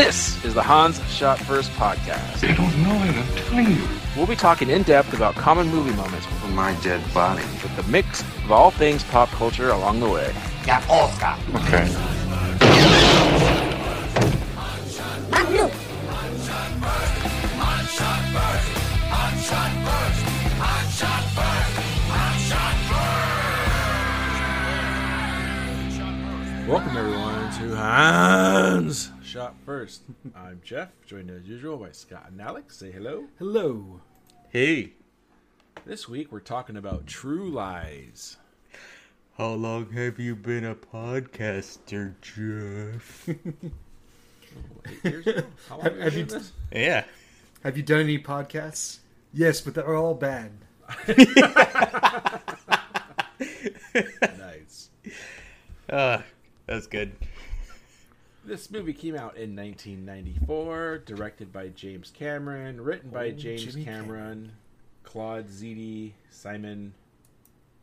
This is the Hans Shot First podcast. I don't know it, I'm telling you. We'll be talking in depth about common movie moments from My dead body. with the mix of all things pop culture along the way. Okay. Welcome everyone to Hans Shot First. I'm Jeff, joined as usual by Scott and Alex. Say hello. Hello. Hey, This week we're talking about True Lies. how long have you been a podcaster, Jeff? Eight years ago? How long Have- have you have been this? yeah. Have you done any podcasts? Yes, but they're all bad. Nice. Uh, that's good. This movie came out in 1994, directed by James Cameron, written by Oh, James Jimmy Cameron, Claude Zidi, Simon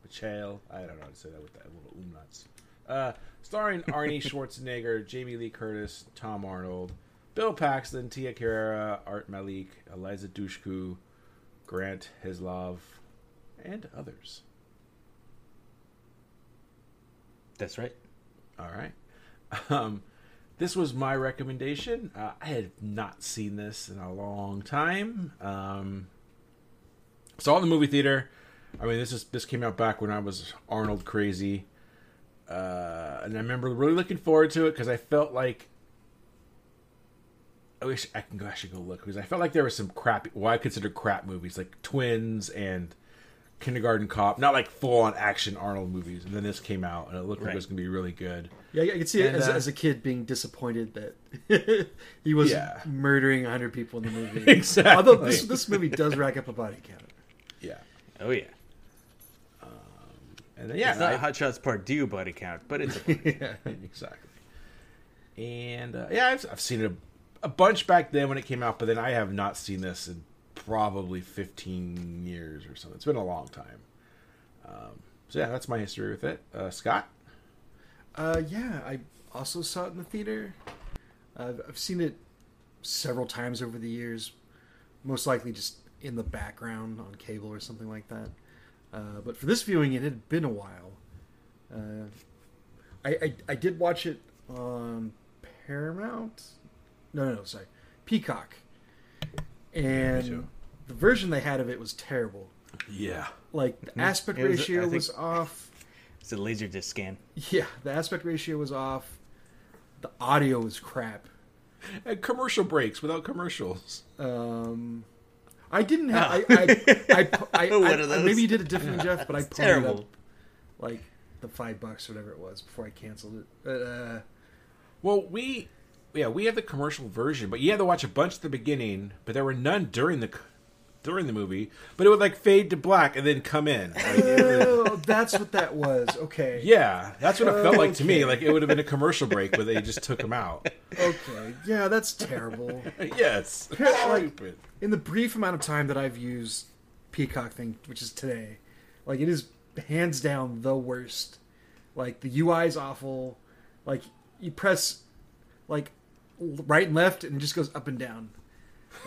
Michael. I don't know how to say that with that little umlauts. Uh, starring Arnie Schwarzenegger, Jamie Lee Curtis, Tom Arnold, Bill Paxton, Tia Carrere, Art Malik, Eliza Dushku, Grant Heslov, and others. That's right. All right. Um, this was my recommendation. Uh, I had not seen this in a long time. Um, saw it in the movie theater. I mean, this is this came out back when I was Arnold crazy, uh, and I remember really looking forward to it because I felt like I wish I can go. I should go look because I felt like there was some crappy, What I consider crap movies like Twins and Kindergarten Cop, not like full on action Arnold movies. And then this came out and it looked like it was gonna be really good. Yeah, I can see it as, uh, as a kid being disappointed that he was Yeah. murdering 100 people in the movie. Exactly. Although this, this movie does rack up a body count. Yeah. Oh yeah. And then, yeah, it's not I- Hot Shots Part Two body count, but it's a body. yeah. exactly. And uh, yeah, I've, I've seen it a, a bunch back then when it came out, but then I have not seen this in probably 15 years or something. It's been a long time. Um, so yeah, that's my history with it. Uh, Scott? Uh, yeah, I also saw it in the theater. Uh, I've seen it several times over the years, most likely just in the background on cable or something like that. Uh, but for this viewing, it had been a while. Uh, I, I I did watch it on Paramount. No, no, no, sorry, Peacock. too. And the version they had of it was terrible. Yeah. Like the aspect was- ratio think- was off. It's a laser disc scan. Yeah, the aspect ratio was off. The audio was crap. And commercial breaks without commercials. Um, I didn't have. I, I, I, I, I, One I- maybe you did it differently, Jeff, but I It's ponied terrible. up like the five bucks or whatever it was before I canceled it. But, uh, Well, we yeah we have the commercial version, but you had to watch a bunch at the beginning, but there were none during the during the movie. But it would like fade to black and then come in. Like, oh, that's what that was. Okay. yeah, that's what it felt like to me. Like it would have been a commercial break, but they just took them out. Okay. Yeah, that's terrible. yes, Like- stupid. In the brief amount of time that I've used Peacock thing, which is today, like it is hands down the worst. Like the UI is awful. Like you press like right and left, and it just goes up and down.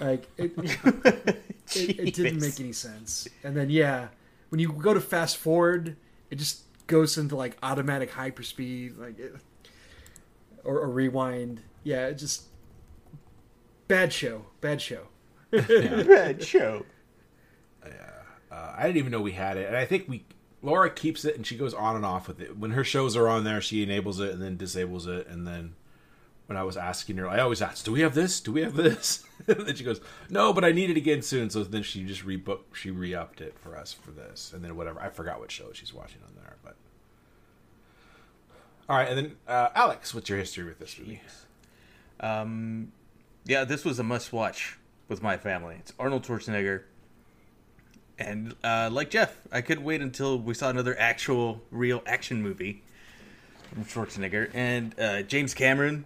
Like it, it, it didn't make any sense. And then yeah, when you go to fast forward, it just goes into like automatic hyperspeed, like it, or, or rewind. Yeah, it just bad show, bad show. Bad show. Uh, I didn't even know we had it, and I think we Laura keeps it and she goes on and off with it. When her shows are on there, she enables it and then disables it, and then. When I was asking her, I always ask, "Do we have this? Do we have this?" and then she goes, "No, but I need it again soon." So then she just rebooked, she re-upped it for us for this, and then whatever. I forgot what show she's watching on there, but all right. And then uh, Alex, what's your history with this movie? Um, yeah, this was a must-watch with my family. It's Arnold Schwarzenegger, and uh, like Jeff, I couldn't wait until we saw another actual, real action movie Schwarzenegger and uh, James Cameron.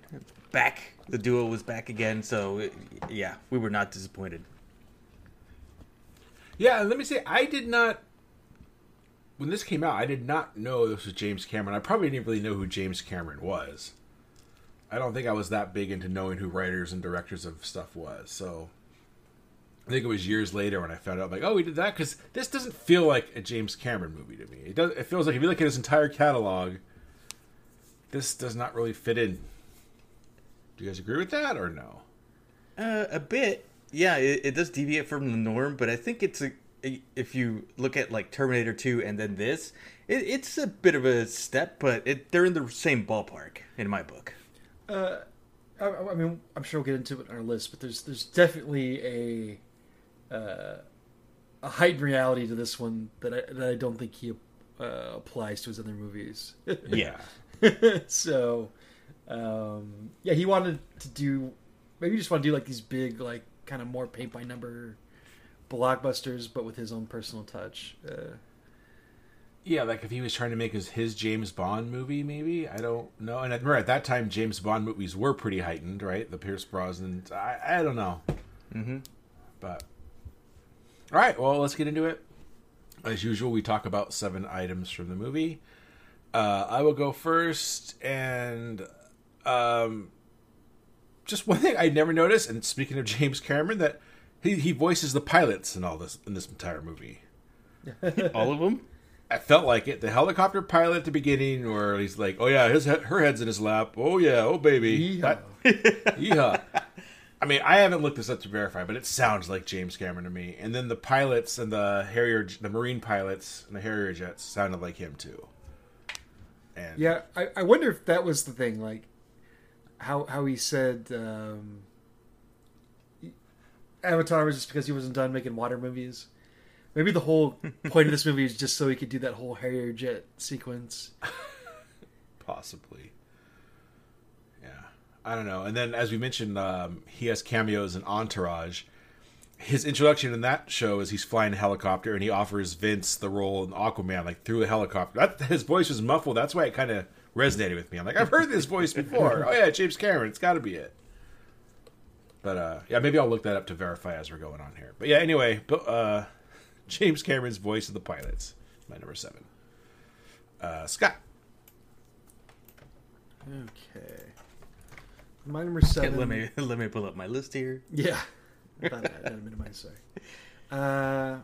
Back, the duo was back again. So yeah, we were not disappointed. Yeah, let me say, I did not. When this came out, I did not know this was James Cameron. I probably didn't really know who James Cameron was. I don't think I was that big into knowing who writers and directors of stuff was. So I think it was years later when I found out, like, oh, we did that because this doesn't feel like a James Cameron movie to me. It does. It feels like if you look at his entire catalog, this does not really fit in. Do you guys agree with that or no? Uh, a bit. Yeah, it, it does deviate from the norm, but I think it's a. If you look at like Terminator 2 and then this, it, it's a bit of a step, but it, they're in the same ballpark in my book. Uh, I, I mean, I'm sure we'll get into it on our list, but there's there's definitely a uh, a heightened reality to this one that I, that I don't think he uh, applies to his other movies. Yeah. so, um, yeah, he wanted to do maybe he just want to do like these big, like kind of more paint by number blockbusters, but with his own personal touch. Uh, Yeah, like if he was trying to make his his James Bond movie, maybe I don't know. And I remember at that time, James Bond movies were pretty heightened, right? The Pierce Brosnan. I, I don't know, Mm-hmm. but all right. Well, let's get into it. As usual, we talk about seven items from the movie. Uh, I will go first, and um, just one thing I never noticed. And speaking of James Cameron, that he he voices the pilots in all this in this entire movie. All of them? I felt like it. The helicopter pilot at the beginning, where he's like, "Oh yeah, his her head's in his lap. Oh yeah, oh baby, Yeehaw. That- yeehaw." I mean, I haven't looked this up to verify, but it sounds like James Cameron to me. And then the pilots and the Harrier, the Marine pilots and the Harrier jets sounded like him too. And yeah, I, I wonder if that was the thing, like how how he said um, Avatar was just because he wasn't done making water movies. Maybe the whole point of this movie is just so he could do that whole Harrier jet sequence. possibly. Yeah, I don't know. And then, as we mentioned, um, he has cameos in Entourage. His introduction in that show is he's flying a helicopter and he offers Vince the role in Aquaman, like through a helicopter. That his voice was muffled. That's why it kind of resonated with me. I'm like, I've heard this voice before. oh yeah, James Cameron. It's got to be it. But uh, yeah, maybe I'll look that up to verify as we're going on here. But yeah, anyway, but, uh, James Cameron's voice of the pilots, my number seven. Uh, Scott. Okay, my number seven. let me let me pull up my list here. Yeah. I thought I had a minimize, sorry. Uh,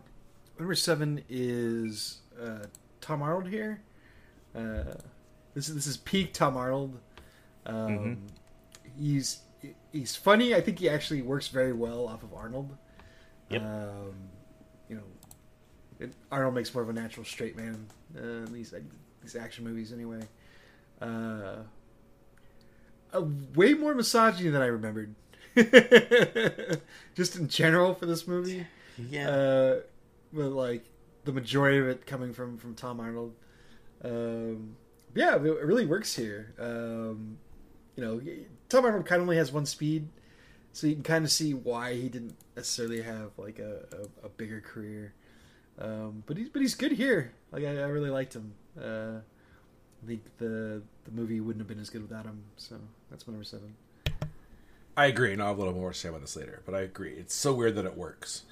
number seven is uh, Tom Arnold here. Uh, this is this is peak Tom Arnold. Um, He's he's funny. I think he actually works very well off of Arnold. Yep. Um, you know, it, Arnold makes more of a natural straight man uh, in these these action movies anyway. Uh, uh, way more misogyny than I remembered. Just in general for this movie, Yeah. uh, but like the majority of it coming from from Tom Arnold. Um, yeah, it it really works here. Um, you know, Tom Arnold kind of only has one speed, so you can kind of see why he didn't necessarily have like a, a, a bigger career. Um, but he's but he's good here. Like I, I really liked him. Uh, I think the the movie wouldn't have been as good without him. So that's my number seven. I agree, and I'll have a little more to say about this later. But I agree. It's so weird that it works.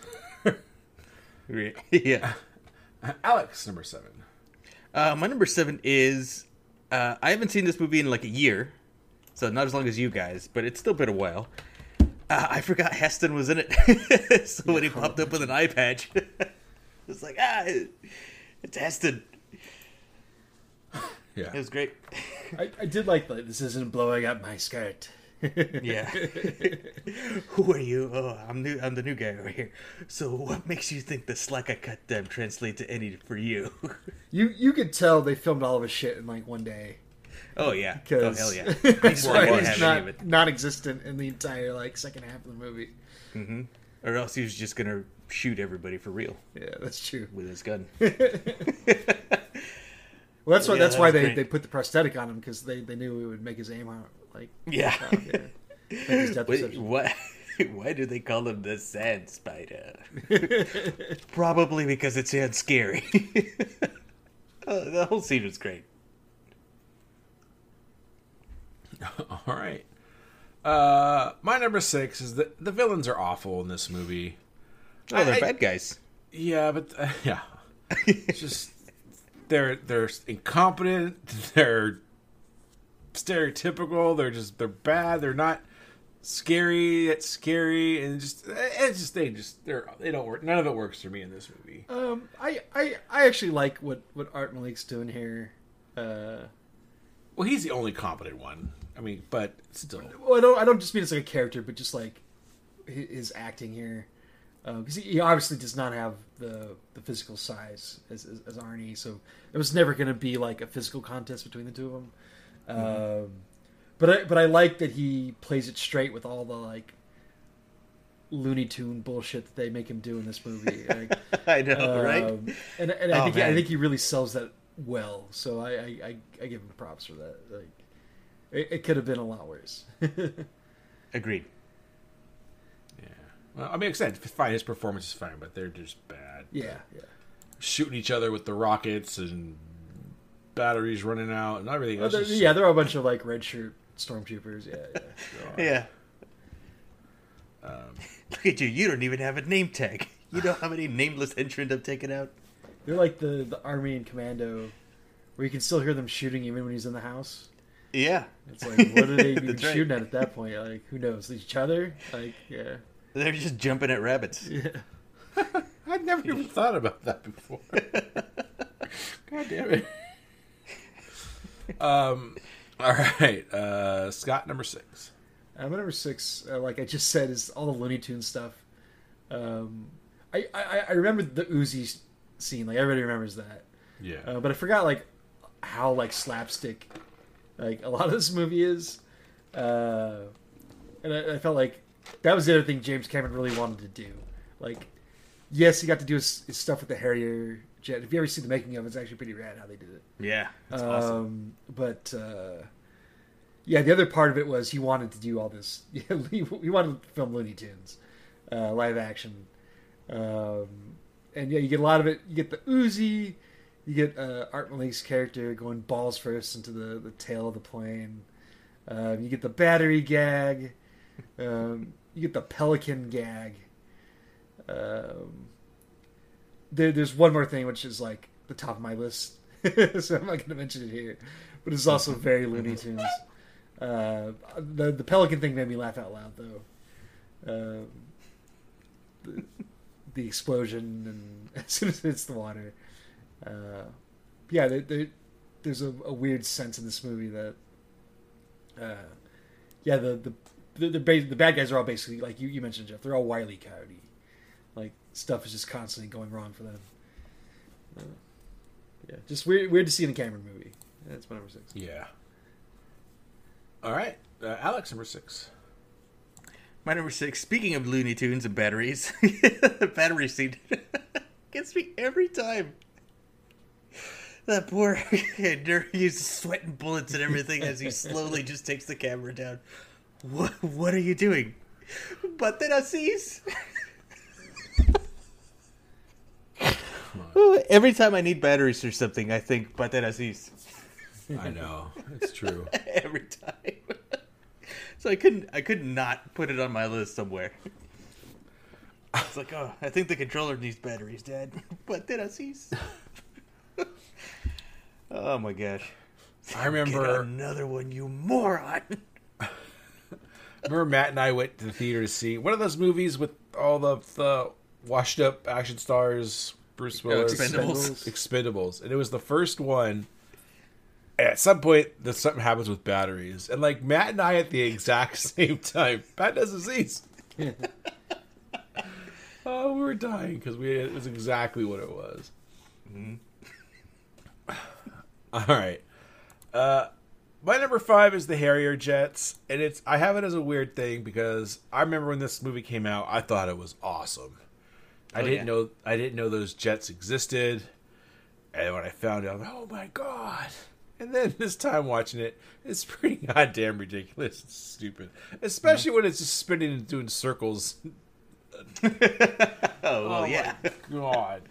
yeah. Alex, number seven. Uh, my number seven is uh, I haven't seen this movie in like a year, so not as long as you guys, but it's still been a while. Uh, I forgot Heston was in it, so when he popped up with an eye patch, it's like ah, it's Heston. Yeah. It was great. I, I did like that. This isn't blowing up my skirt. Yeah. Who are you? Oh, I'm new. I'm the new guy over here. So, what makes you think the slack I cut them translate to any for you? You you could tell they filmed all of his shit in like one day. oh yeah. Oh Because hell yeah. that's Before why I he's not any of it. non-existent in the entire like second half of the movie. Mm-hmm. Or else he was just gonna shoot everybody for real Yeah, that's true. with his gun. Well, that's why Yeah, that's that why they, great. they put the prosthetic on him because they, they knew it would make his aim out like Yeah. out, yeah. Make Wait, perception. why? Why do they call him the sand spider? Probably because it sounds scary. Uh, the whole scene was great. All right. Uh, my number six is that the villains are awful in this movie. Oh, they're I- bad guys. Yeah, but uh, yeah, it's just they're they're incompetent. They're stereotypical. They're just they're bad. They're not scary. It's scary, and just it's just they just they're they don't work. None of it works for me in this movie. Um, I, I, I actually like what what Art Malik's doing here. Uh, Well, he's the only competent one. I mean, but still, well, I don't I don't just mean it's like a character, but just like hi- his acting here, because he, he obviously does not have the the physical size as as, as Arnie, so it was never going to be like a physical contest between the two of them. Um, but I but I like that he plays it straight with all the like Looney Tune bullshit that they make him do in this movie. Like, I know, right? Um, and and I Oh, think I think he really sells that well. So I I, I, I give him props for that. Like it, it could have been a lot worse. Agreed. yeah. Well, I mean, except fine. His performance is fine, but they're just bad. yeah, yeah. Shooting each other with the rockets and batteries running out and everything. Well, That's they're, just- yeah, there are a bunch of like red shirt stormtroopers. Yeah, yeah. Yeah. Um, Look at you. You don't even have a name tag. You know how many nameless entrants I've taken out? They're like the the army and commando, where you can still hear them shooting even when he's in the house. Yeah. It's like, what are they even right. shooting at at that point? Like, who knows? Each other? Like, yeah, They're just jumping at rabbits. yeah. I'd never even thought about that before. God damn it. Um. All right. Uh, Scott, number six. Uh, my number six, uh, like I just said, is all the Looney Tunes stuff. Um, I, I I remember the Uzi scene, like everybody remembers that, Yeah. uh, but I forgot like how like slapstick, like a lot of this movie is, uh, and I, I felt like that was the other thing James Cameron really wanted to do. Like, yes, he got to do his, his stuff with the Harrier jet. If you ever see the making of it, it's actually pretty rad how they did it. Yeah. That's um, awesome. But uh, yeah, the other part of it was he wanted to do all this. he wanted to film Looney Tunes, uh, live action, um, and yeah, you get a lot of it. You get the Uzi, you get uh, Art Malik's character going balls first into the the tail of the plane. Um, you get the battery gag. Um, you get the pelican gag. Um, there, there's one more thing which is like the top of my list, so I'm not going to mention it here, but it's also very Looney Tunes. Uh, the the pelican thing made me laugh out loud though. Um, the, the explosion and as soon as it hits the water, uh, yeah, there, there, there's a, a weird sense in this movie that, uh, yeah, the the the, the, the bad guys are all basically like you, you mentioned Jeff. They're all wily coyote. Like stuff is just constantly going wrong for them. Uh, yeah, just weird weird to see in a Cameron movie. That's my number six. Yeah. All right. Uh, Alex, number six. My number six. Speaking of Looney Tunes and batteries, the battery scene gets me every time. That poor kid, he's sweating bullets and everything as he slowly just takes the camera down. What? What are you doing? But then I sees. Every time I need batteries or something, I think Bater Aziz. I know. It's true. Every time. so I couldn't I could not put it on my list somewhere. It's like, oh, I think the controller needs batteries, Dad. Bater Aziz. oh my gosh. I Get remember another one, you moron. remember Matt and I went to the theater to see one of those movies with all the the washed up action stars, Bruce Willis, Expendables. Expendables, and it was the first one. At some point, that something happens with batteries, and like Matt and I at the exact same time, Matt does disease. oh, we were dying because we it was exactly what it was. All right. Uh, my number five is the Harrier jets, and it's I have it as a weird thing because I remember when this movie came out, I thought it was awesome. I Oh, didn't yeah. know I didn't know those jets existed, and when I found out, I'm like, oh my god! And then this time watching it, it's pretty goddamn ridiculous and stupid, especially when it's just spinning and doing circles. Oh, well, Oh yeah. god.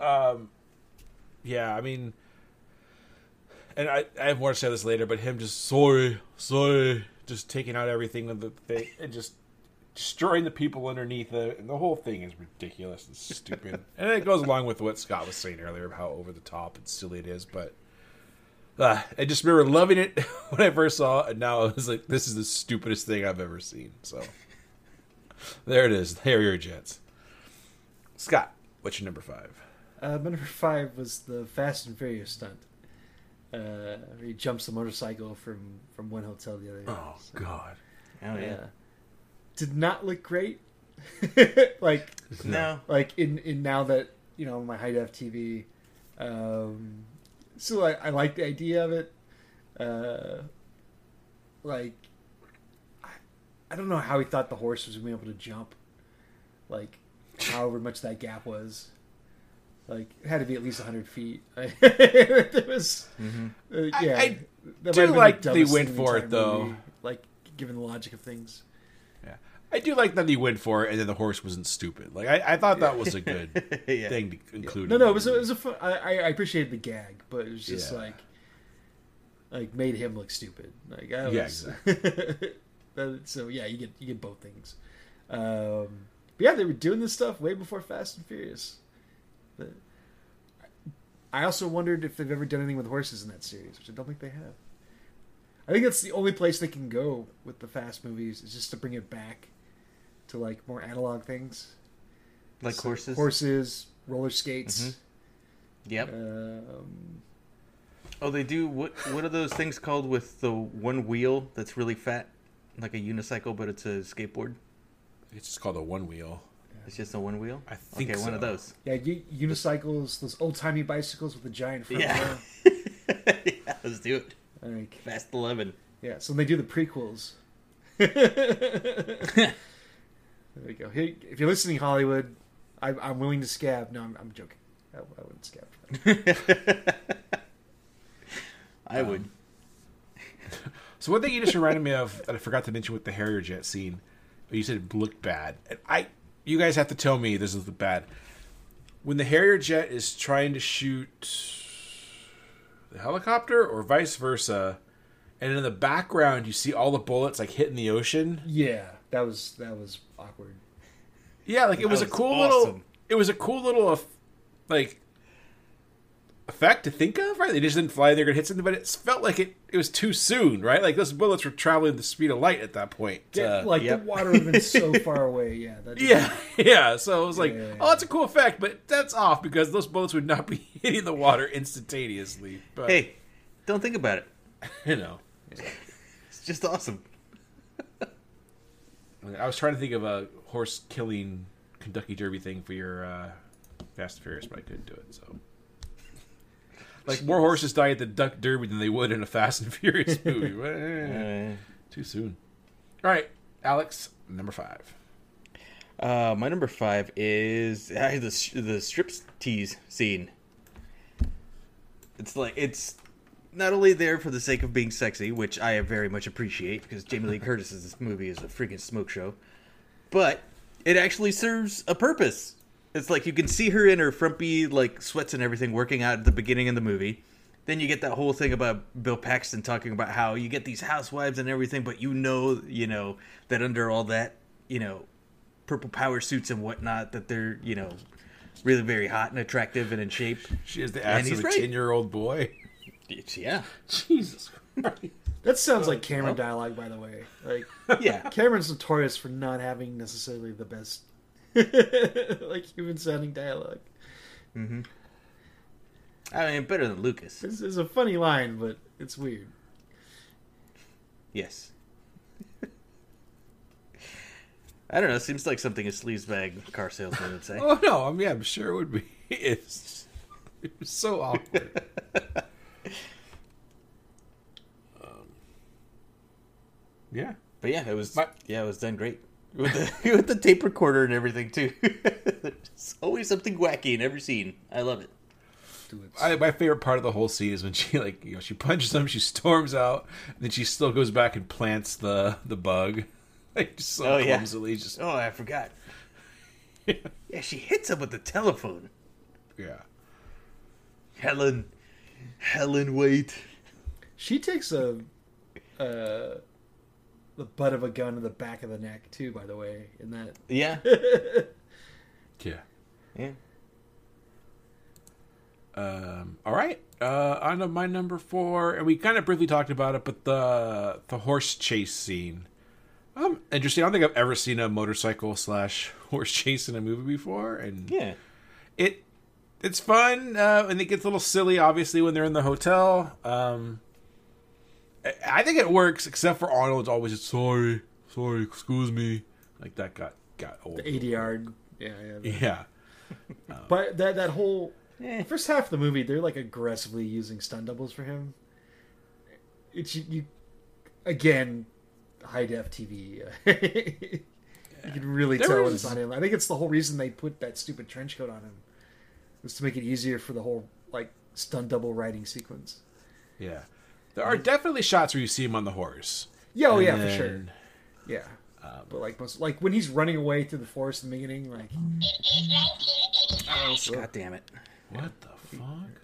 Um, yeah, I mean, and I I have more to say this later, but him just sorry, sorry, just taking out everything with the thing and just destroying the people underneath it, and the whole thing is ridiculous and stupid. and it goes along with what Scott was saying earlier about how over the top and silly it is, but uh, I just remember loving it when I first saw it, and now I was like, this is the stupidest thing I've ever seen. So there it is, Harrier jets. Scott, what's your number five? Uh, my number five was the Fast and Furious stunt. Uh, he jumps the motorcycle from from one hotel to the other. Oh So, God, Oh yeah. yeah. Did not look great. like No. like in in now that you know my high def TV. Um, so I, I like the idea of it. Uh, like I, I don't know how he thought the horse was gonna be able to jump. Like however much that gap was. Like it had to be at least hundred feet. it was, uh, yeah. I that do might have been like the they went for the it, though. movie, Like given the logic of things. Yeah, I do like that he went for it, and then the horse wasn't stupid. Like I, I thought that was a good Yeah. thing to include. No, no, it was a, it was a fun, I, I I appreciated the gag, but it was just Yeah. like, like made him look stupid. Like I Yeah, was, so yeah, you get you get both things. Um, but yeah, they were doing this stuff way before Fast and Furious. But I also wondered if they've ever done anything with horses in that series, which I don't think they have. I think that's the only place they can go with the Fast movies is just to bring it back to like more analog things, Like So, horses. horses, roller skates. Mhm. Yep. Um, Oh, they do. What What are those things called with the one wheel that's really fat, like a unicycle, but it's a skateboard? It's just called a one wheel. It's just a one wheel. I think okay, one of those. yeah, u- unicycles, those old timey bicycles with a giant front Yeah. wheel. yeah, let's do it. Like, Fast Eleven. yeah, so they do the prequels. there we go. Hey, if you're listening, Hollywood, I, I'm willing to scab. No, I'm, I'm joking. I, I wouldn't scab. I would. Um, so one thing you just reminded me of that I forgot to mention with the Harrier jet scene, you said it looked bad. And I, you guys have to tell me this is the bad. When the Harrier jet is trying to shoot the helicopter or vice versa, and in the background you see all the bullets like hitting the ocean. Yeah, that was that was awkward. Yeah, like it was, was a cool little. It was a cool little, eff- like, effect to think of, right? They just didn't fly; they're gonna hit something, but it felt like it. It was too soon, right? Like those bullets were traveling the speed of light at that point. Yeah, Uh, like yep. the water would have been so far away. Yeah, that yeah, yeah. So it was like, Yeah, yeah, oh, that's a cool effect, but that's off because those bullets would not be hitting the water instantaneously. But Hey, don't think about it. you know, It's just awesome. I was trying to think of a horse killing Kentucky Derby thing for your uh, Fast and Furious, but I couldn't do it. So, like more horses die at the Duck Derby than they would in a Fast and Furious movie. Eh, Uh, too soon. All right, Alex, number five. Uh, my number five is uh, the the strip tease scene. It's like it's not only there for the sake of being sexy, which I very much appreciate because Jamie Lee Curtis's movie is a freaking smoke show, but it actually serves a purpose. It's like you can see her in her frumpy like sweats and everything working out at the beginning of the movie. Then you get that whole thing about Bill Paxton talking about how you get these housewives and everything, but you know, you know that under all that, you know, purple power suits and whatnot, that they're you know really very hot and attractive and in shape. She has the ass of a right. ten-year-old boy. It's, yeah, Jesus Christ. that sounds like Cameron dialogue, by the way. Like yeah. Cameron's notorious for not having necessarily the best, like human sounding dialogue. Mm-hmm. I mean, better than Lucas. This is a funny line, but it's weird. Yes. I don't know. Seems like something a sleazebag car salesman would say. Oh no, I mean I'm sure it would be. It's it was so awkward. Yeah, But yeah, it was My- yeah, it was done great with the with the tape recorder and everything too. There's always something wacky in every scene. I love it. I, my favorite part of the whole scene is when she like you know she punches him, she storms out, and then she still goes back and plants the the bug, like just so Oh, yeah. Just Oh, I forgot. Yeah, she hits him with the telephone. yeah, Helen, Helen, wait. She takes a uh, the butt of a gun in the back of the neck too. By the way, in that Yeah, yeah. yeah. Um, all right. Uh, on to my number four, and we kind of briefly talked about it, but the the horse chase scene. Um, interesting. I don't think I've ever seen a motorcycle slash horse chase in a movie before, and Yeah. it it's fun uh, and it gets a little silly obviously when they're in the hotel um I- think it works except for arnold's always just sorry sorry excuse me like that got got old The 80 yard. Yeah, yeah. yeah But that that whole Eh. first half of the movie, they're like aggressively using stunt doubles for him. It's you, you again, high def TV. you can really There tell when it's on him. I think it's the whole reason they put that stupid trench coat on him was to make it easier for the whole like stunt double riding sequence. yeah there are definitely shots where you see him on the horse Yeah, oh And yeah, for sure. then- Yeah. Um, but like most, like when he's running away through the forest in the beginning, like Oh, God damn it. what the fuck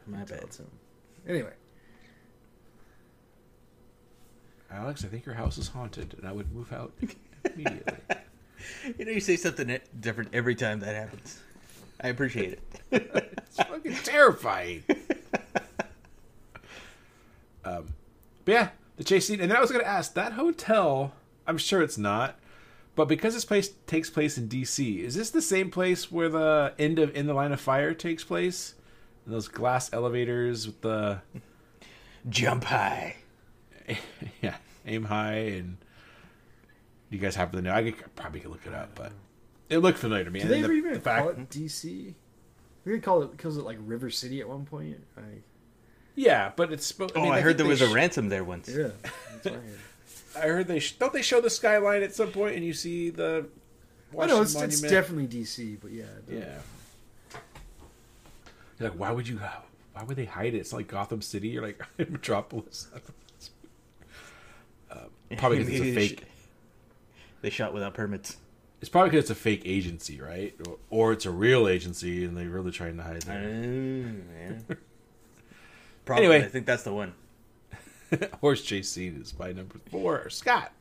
My bad. that's. Anyway, alex i think your house is haunted and i would move out immediately You know, you say something different every time that happens. I appreciate it. It's fucking terrifying. um, but yeah, the chase scene, and then I was going to ask that hotel. I'm sure it's not, but because this place takes place in D.C., is this the same place where the end of In the Line of Fire takes place? And those glass elevators with the Jump high. yeah, aim high, and you guys have to know? I could, probably could look it up, but it looked familiar to me. do And they then ever the, even the fact, call it DC? They call it calls it like River City at one point. I, yeah, but it's. spo- Oh, mean, I, heard there they was a ransom there once. yeah, I heard. They sh- don't they show the skyline at some point, and you see the. I know it's, it's definitely DC, but yeah, Yeah. You're like, why would you? Why would they hide it? It's like Gotham City. You're like Metropolis. uh, probably because it's a fake. They shot without permits. It's probably because it's a fake agency, right? Or, or it's a real agency, and they're really trying to hide Oh, their yeah. Probably. Anyway. I think that's the one. horse chase scene. Is by number four. Scott.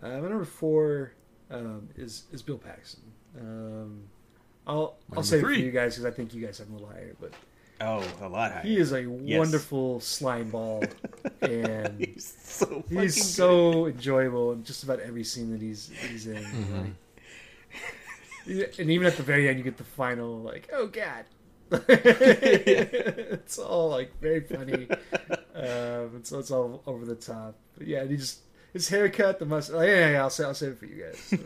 Uh, my number four um, is is Bill Paxton. Um, I'll I'll say it for you guys because I think you guys have him a little higher, but Oh, a lot higher. he is a Yes. wonderful slime ball, and He's so fucking he's good. so enjoyable in just about every scene that he's he's in. Mm-hmm. and even at the very end, you get the final like, "Oh God." it's all like very funny. Um, it's, it's all over the top. But yeah, he just his haircut, the mustache. Oh, yeah, yeah, I'll say I'll save it for you guys.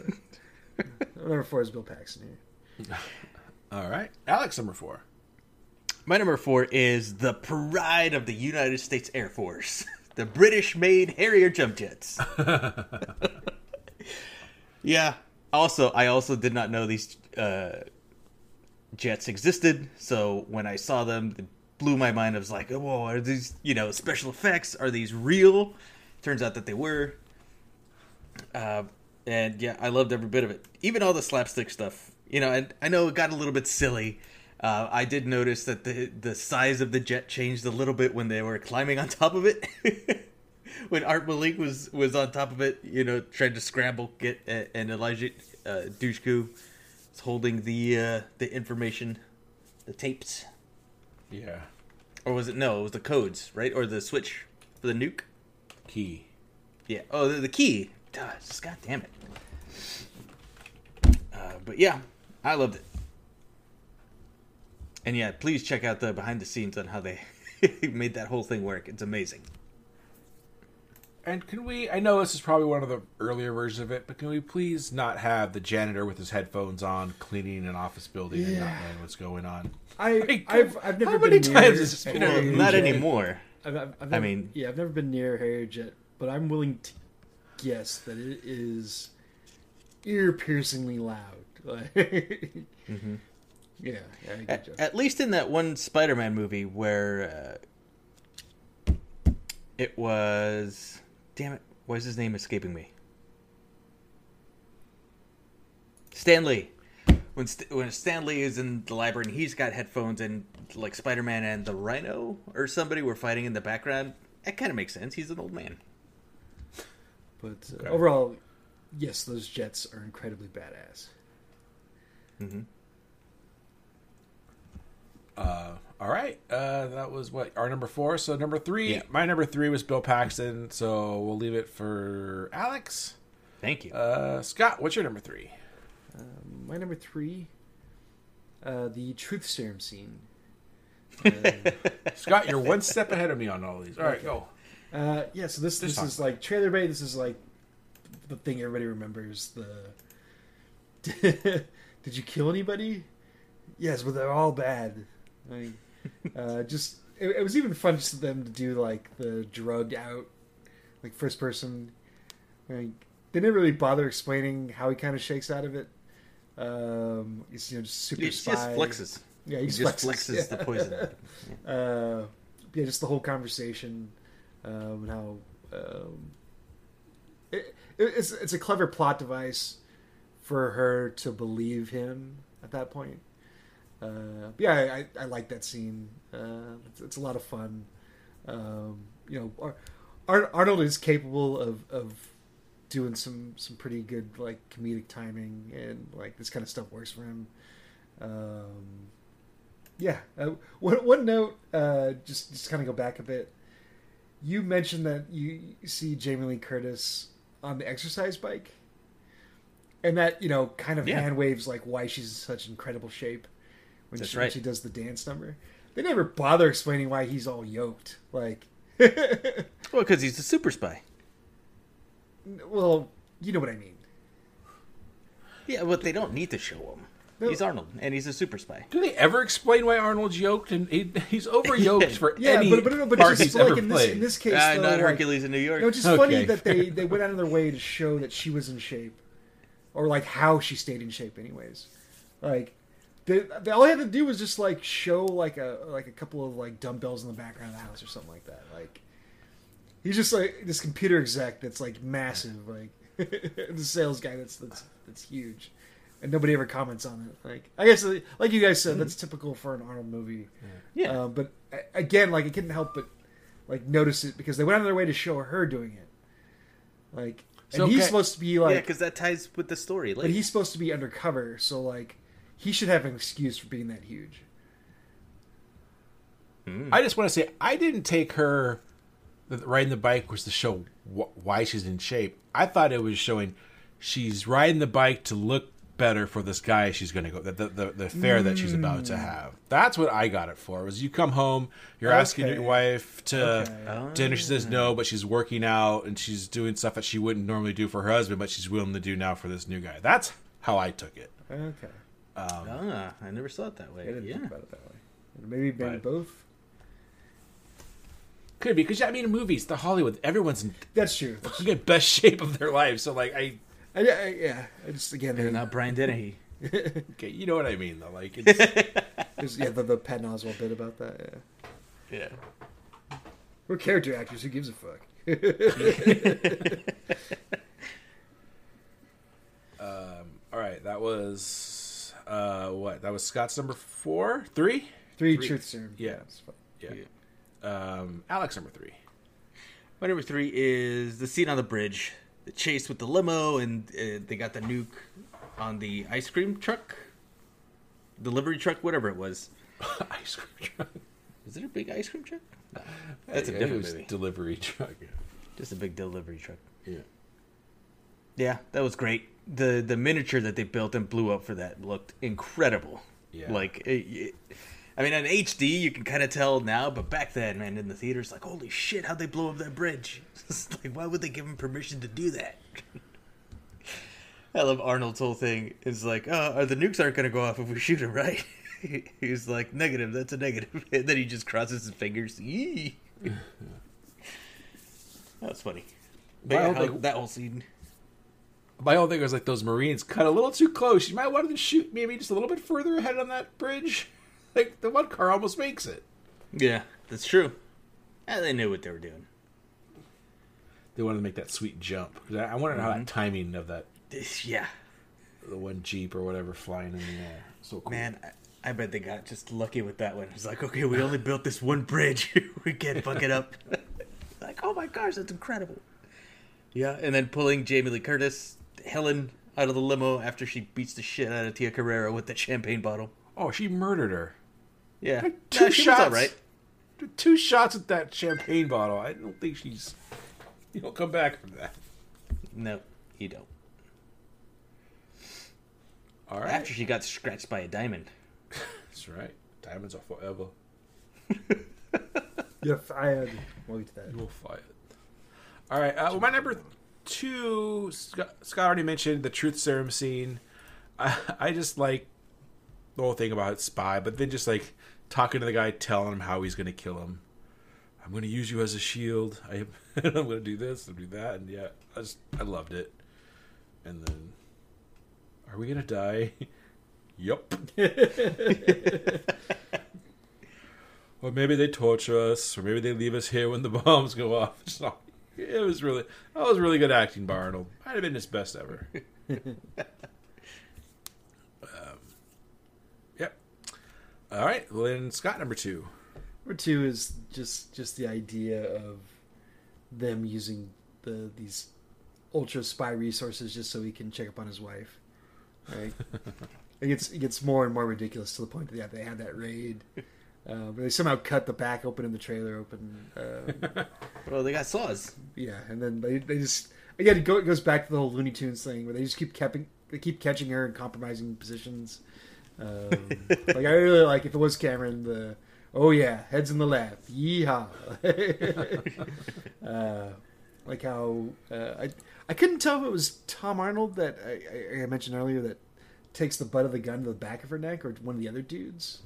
number four is Bill Paxton here. All right, Alex. Number four. My number four is the pride of the United States Air Force, the British-made Harrier jump jets. yeah. Also, I also did not know these uh, jets existed. So when I saw them, it blew my mind. I was like, "Oh, are these you know special effects? Are these real?" Turns out that they were. Uh, and yeah, I loved every bit of it. Even all the slapstick stuff. You know, and I know it got a little bit silly. Uh, I did notice that the the size of the jet changed a little bit when they were climbing on top of it. when Art Malik was was on top of it, you know, trying to scramble, get uh, and Elijah uh, Dushku was holding the uh, the information, the tapes, Yeah. or was it no? It was the codes, right, or the switch for the nuke. Key. Yeah. Oh, the, the key. Duh, God damn it. Uh, but yeah, I loved it. And yeah, please check out the behind the scenes on how they made that whole thing work. It's amazing. And can we? I know this is probably one of the earlier versions of it, but can we please not have the janitor with his headphones on cleaning an office building and not Yeah. knowing what's going on? I Like, I've I've never how been many near times has this been Well, not anymore. I've, I've, I've I mean- yeah, I've never been near a Harrier jet, but I'm willing to guess that it is ear piercingly loud. Mm-hmm. Yeah, yeah, At, at least in that one Spider-Man movie where uh, it was, damn it, why is his name escaping me? Stan Lee. When St- when Stan Lee is in the library and he's got headphones and like Spider-Man and the Rhino or somebody were fighting in the background, that kind of makes sense. He's an old man. But uh, Okay. overall, yes, those jets are incredibly badass. Mm-hmm. Uh, all right, uh, that was what our number four. So number three, Yeah. my number three was Bill Paxton. So we'll leave it for Alex. Thank you. Uh, Scott, what's your number three? My number three, uh, the truth serum scene. Scott, you're one step ahead of me on all these. All right, go. Uh, yeah, so this this talk is like trailer bait. This is like the thing everybody remembers. The did you kill anybody? Yes, but they're all bad. Like, uh, just it, it was even fun just for them to do like the drugged out, like first person. Like they didn't really bother explaining how he kind of shakes out of it. Um, he's you know just super He spy. just flexes. Yeah, He he just flexes, flexes yeah. the poison. uh, yeah, just the whole conversation um, and how um, it, it's it's a clever plot device for her to believe him at that point. Uh, yeah, I, I, like that scene. Uh, it's, it's a lot of fun. Um, you know, Ar- Ar- Arnold is capable of, of doing some some pretty good like comedic timing, and like this kind of stuff works for him. Um, yeah. Uh, one, one note, uh, just just kind of go back a bit. You mentioned that you see Jamie Lee Curtis on the exercise bike, and that you know kind of Yeah. hand waves like why she's in such incredible shape when That's she, when right. she does the dance number. They never bother explaining why he's all yoked. Like, well, because he's a super spy. well, you know what I mean. Yeah, but they don't need to show him. No. He's Arnold, and he's a super spy. Do they ever explain why Arnold's yoked? And he, he's over yoked for Yeah, any but but, but part it's just he's like ever in this played. in this case, Uh, though, not like- Hercules in New York. No, it's just Okay. funny that they they went out of their way to show that she was in shape, or like how she stayed in shape. Anyways, like they, they all they had to do was just like show like a like a couple of like dumbbells in the background of the house or something like that. Like he's just like this computer exec that's like massive, like the sales guy that's that's that's huge, and nobody ever comments on it. Like I guess like you guys said, that's typical for an Arnold movie. yeah. Um, but again, like I couldn't help but like notice it because they went out of their way to show her doing it. Like, and he's okay- supposed to be like yeah, because that ties with the story. but Like, he's supposed to be undercover, so like he should have an excuse for being that huge. Hmm. I just want to say I didn't take her riding the bike was to show wh- why she's in shape. I thought it was showing she's riding the bike to look better for this guy she's going to go the the, the, the affair that she's about to hmm. have. That's what I got it for. Was you come home, you're asking your wife to Okay. dinner. She says no, oh. but she's working out and she's doing stuff that she wouldn't normally do for her husband, but she's willing to do now for this new guy. That's how I took it. Okay, ah, I never saw it that way. I didn't Yeah, think about it that way. Maybe Right. both. Could be because I mean, movies, the Hollywood, everyone's in That's true. the best shape of their life. So like, I I, I, yeah, I just again, they're not Brian Dennehy. okay, you know what I mean though. Like, it's, yeah, the, the Patton Oswalt bit about that. Yeah, Yeah. we're character actors. Who gives a fuck? Um, all right, that was uh what? That was Scott's number four, three. Three, Three. truth serum. Yeah. it's fine. Yeah. Um, Alex number three. My number three is the scene on the bridge, the chase with the limo, and uh, they got the nuke on the ice cream truck, delivery truck, whatever it was. Ice cream truck. Is it a big ice cream truck? No, that's Yeah, a it different was movie. Delivery truck. Just a big delivery truck. Yeah. Yeah, that was great. the The miniature that they built and blew up for that looked incredible. Yeah. Like, it, it- I mean, on HD you can kind of tell now, but back then, man, in the theaters, like, holy shit, how'd they blow up that bridge? Like, why would they give him permission to do that? I love Arnold's whole thing. Is like, oh, uh, the nukes aren't going to go off if we shoot him, right? He's like, negative. That's a negative. And then he just crosses his fingers. That's funny. But yeah, how- that whole scene. My whole thing was like those Marines cut a little too close. You might want to shoot maybe just a little bit further ahead on that bridge. Like the one car almost makes it. Yeah, that's true. Yeah, they knew what they were doing. They wanted to make that sweet jump. I I wondered how that mm-hmm. timing of that Yeah, the one jeep or whatever flying in the air. So cool. man, I, I bet they got just lucky with that one. It's like, okay, we only built this one bridge. we can't fuck it up. like, oh my gosh, that's incredible. Yeah, and then pulling Jamie Lee Curtis, Helen, out of the limo after she beats the shit out of Tia Carrere with that champagne bottle. Oh, she murdered her. Yeah, Two Nah, she was shots. all right. Two shots at that champagne bottle. I don't think she's. You don't come back from that. No, you don't. All right. After she got scratched by a diamond. That's right. Diamonds are forever. Yeah, I had. We'll get to that. You will fight it. All right. Uh, well, my number two, Scott, already mentioned the truth serum scene. I, I just like the whole thing about spy, but then just like talking to the guy, telling him how he's going to kill him. I'm going to use you as a shield. I, I'm going to do this and do that, and yeah, I just I loved it. And then, are we going to die? yup. or maybe they torture us, or maybe they leave us here when the bombs go off. It's not- It was really that was really good acting by Arnold. Might have been his best ever. um, yep. All right. Well, then Scott number two. Number two is just just the idea of them using the these ultra spy resources just so he can check up on his wife. Right? it gets it gets more and more ridiculous to the point that yeah, they had that raid. Uh, but they somehow cut the back open and the trailer open. Um, Well, they got saws. yeah, and then they, they just again it, go, it goes back to the whole Looney Tunes thing where they just keep keeping they keep catching her in compromising positions. Um, like I really like if it was Cameron the oh yeah heads in the lab yeehaw. uh, like how uh, I I couldn't tell if it was Tom Arnold that I, I, I mentioned earlier that takes the butt of the gun to the back of her neck or one of the other dudes.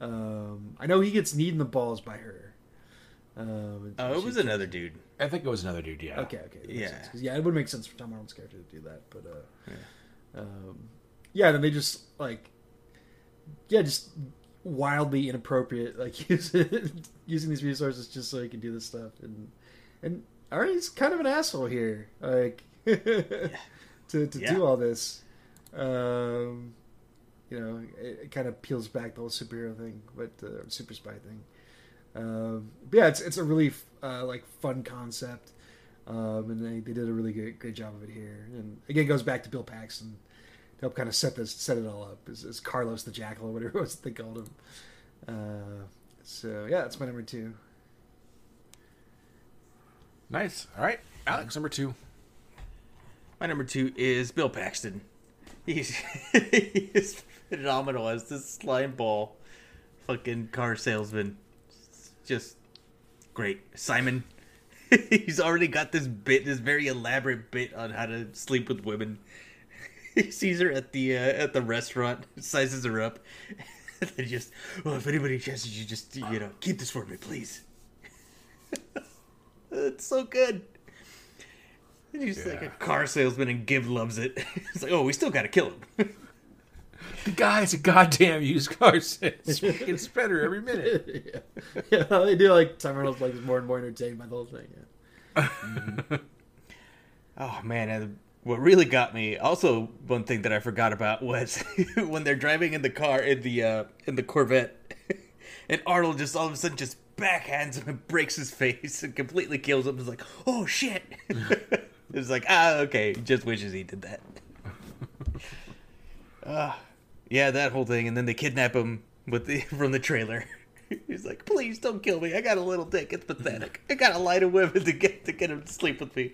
Um, I know he gets kneed in the balls by her. Um, Oh, it she- was another dude. I think it was another dude. Yeah. Okay, okay, Yeah. yeah, it would make sense for Tom Arnold's character to do that, but uh, yeah. Um, yeah, then they just like, yeah, just wildly inappropriate, like using using these resources just so he can do this stuff, and and Arnie's kind of an asshole here, like to to Yeah. do all this. Um, you know, it, it kind of peels back the whole superhero thing, but uh, super spy thing. Um, but yeah, it's it's a really uh, like fun concept, um, and they, they did a really great great job of it here. And again, it goes back to Bill Paxton to help kind of set this set it all up. Is, is Carlos the Jackal or whatever it was they called him. Uh, so yeah, that's my number two. Nice. All right. Alex number two. My number two is Bill Paxton. He's he's phenomenal as this slime ball fucking car salesman. Just great. Simon. he's already got this bit, this very elaborate bit on how to sleep with women. He sees her at the uh, at the restaurant, sizes her up, and just, well, if anybody chases you, just you know, keep this for me, please. it's so good. He's like a car salesman, and Gib loves it. He's like, "Oh, we still gotta kill him." The guy's a goddamn used car sales. It's better every minute. yeah, yeah, they do like Tom Arnold's like is more and more entertained by the whole thing. Yeah. oh man, and what really got me, also one thing that I forgot about was when they're driving in the car in the uh, in the Corvette, and Arnold just all of a sudden just backhands him and breaks his face and completely kills him. It's like, oh shit. it's like, ah, okay, just wishes he did that. uh, yeah, that whole thing, and then they kidnap him with the from the trailer. He's like, please don't kill me. I got a little dick. It's pathetic. I got a line of women to get to get him to sleep with me.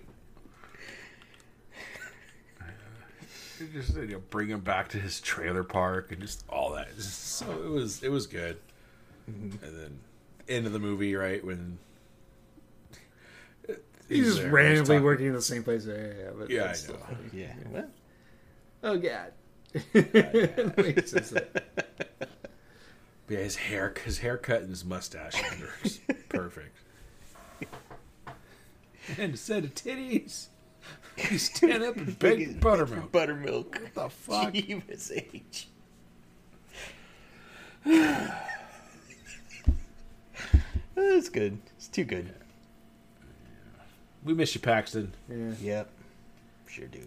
just you know, bring him back to his trailer park and just all that. Just so it was it was good. Mm-hmm. And then end of the movie, right when He's just there, randomly working in the same place. Yeah, yeah, yeah, but Yeah, I know. funny. Yeah. Well, Oh god. Makes sense. Yeah, his hair, his haircut and his mustache are perfect. And a set of titties. You stand up and beg buttermilk. buttermilk. What the fuck? Jeebus H. That's good. It's too good. We miss you, Paxton. Yeah. Yep. Sure do.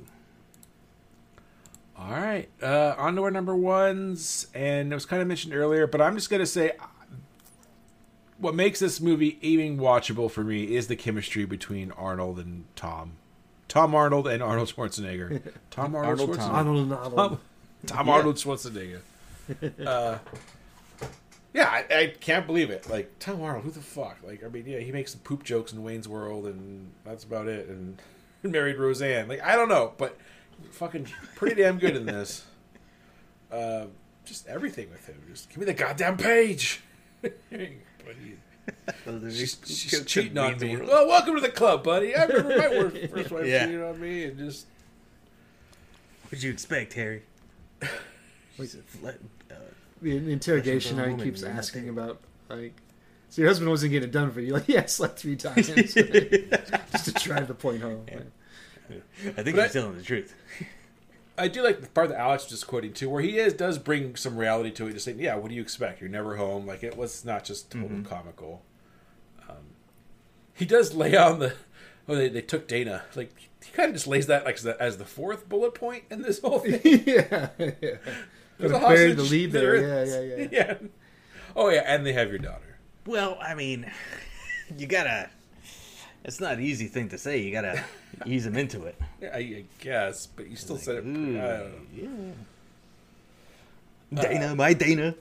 All right, uh, on to our number ones, and it was kind of mentioned earlier, but I'm just gonna say, uh, what makes this movie even watchable for me is the chemistry between Arnold and Tom, Tom Arnold and Arnold Schwarzenegger. Tom Arnold, Arnold Schwarzenegger. Tom. Arnold and Arnold. Tom, Tom Arnold Schwarzenegger. uh, Yeah, I, I can't believe it. Like Tom Arnold, who the fuck? Like, I mean, yeah, he makes some poop jokes in Wayne's World, and that's about it. And married Roseanne. Like, I don't know, but fucking pretty damn good in this. Uh, just everything with him. Just give me the goddamn page. Buddy, she's, she's cheating on me. Well, welcome to the club, buddy. I remember my worst, first wife Yeah. cheating on me, and just What'd you expect, Harry? Wait. Uh, The the interrogation, how he keeps asking there. about like, so your husband wasn't getting it done for you. Like, yes, like three times, just to drive the point home. I think But he's I- telling the truth. I do like the part that Alex was just quoting too, where he is does bring some reality to it. Just saying, yeah, what do you expect? You're never home. Like it was not just total comical. Um, he does lay on the. Oh, they, they took Dana. Like he kind of just lays that like as the, as the fourth bullet point in this whole thing. yeah, yeah. There's a Bury the lead there. there. Yeah, yeah, yeah. yeah. Oh yeah, and they have your daughter. Well, I mean, you gotta. It's not an easy thing to say. You gotta ease him into it. Yeah, I, I guess, but you still said it. Ooh, I don't know. yeah. Dana, my Dana.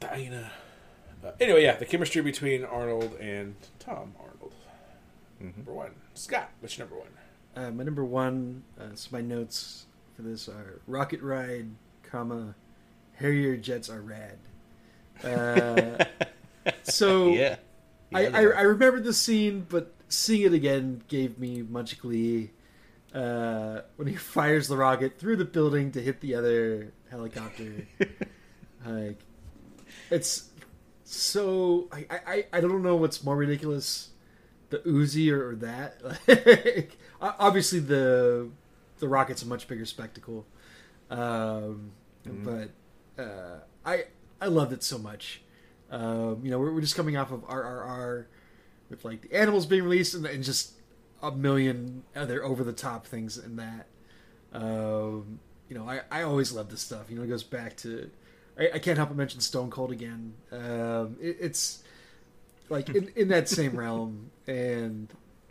Dana. Uh, anyway, yeah, the chemistry between Arnold and Tom Arnold. Number one, Scott. Which number one? Uh, my number one. Uh, so my notes for this are Rocket Ride, comma Harrier jets are rad. Uh, so Yeah. I, I, I remember the scene, but seeing it again gave me much glee. Uh, when he fires the rocket through the building to hit the other helicopter, like it's so I, I, I don't know what's more ridiculous, the Uzi or, or that. Like, obviously the the rocket's a much bigger spectacle, um, but uh, I I loved it so much. Um, you know, we're, we're just coming off of RRR with like the animals being released and, and just a million other over the top things in that. Um, you know, I, I always love this stuff. You know, it goes back to I, I can't help but mention Stone Cold again. Um, it, it's like in, in that same realm, and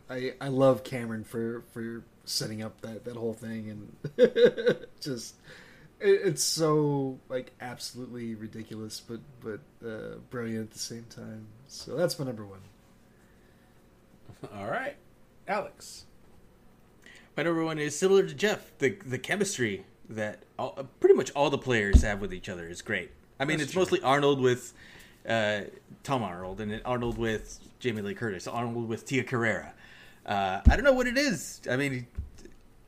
I I love Cameron for for setting up that that whole thing and just it, it's so like absolutely ridiculous, but but uh, brilliant at the same time. So that's my number one. All right, Alex. My number one is similar to Jeff. The the chemistry that all, pretty much all the players have with each other is great. I mean, That's it's true. mostly Arnold with uh, Tom Arnold, and then Arnold with Jamie Lee Curtis, Arnold with Tia Carrere. Uh, I don't know what it is. I mean,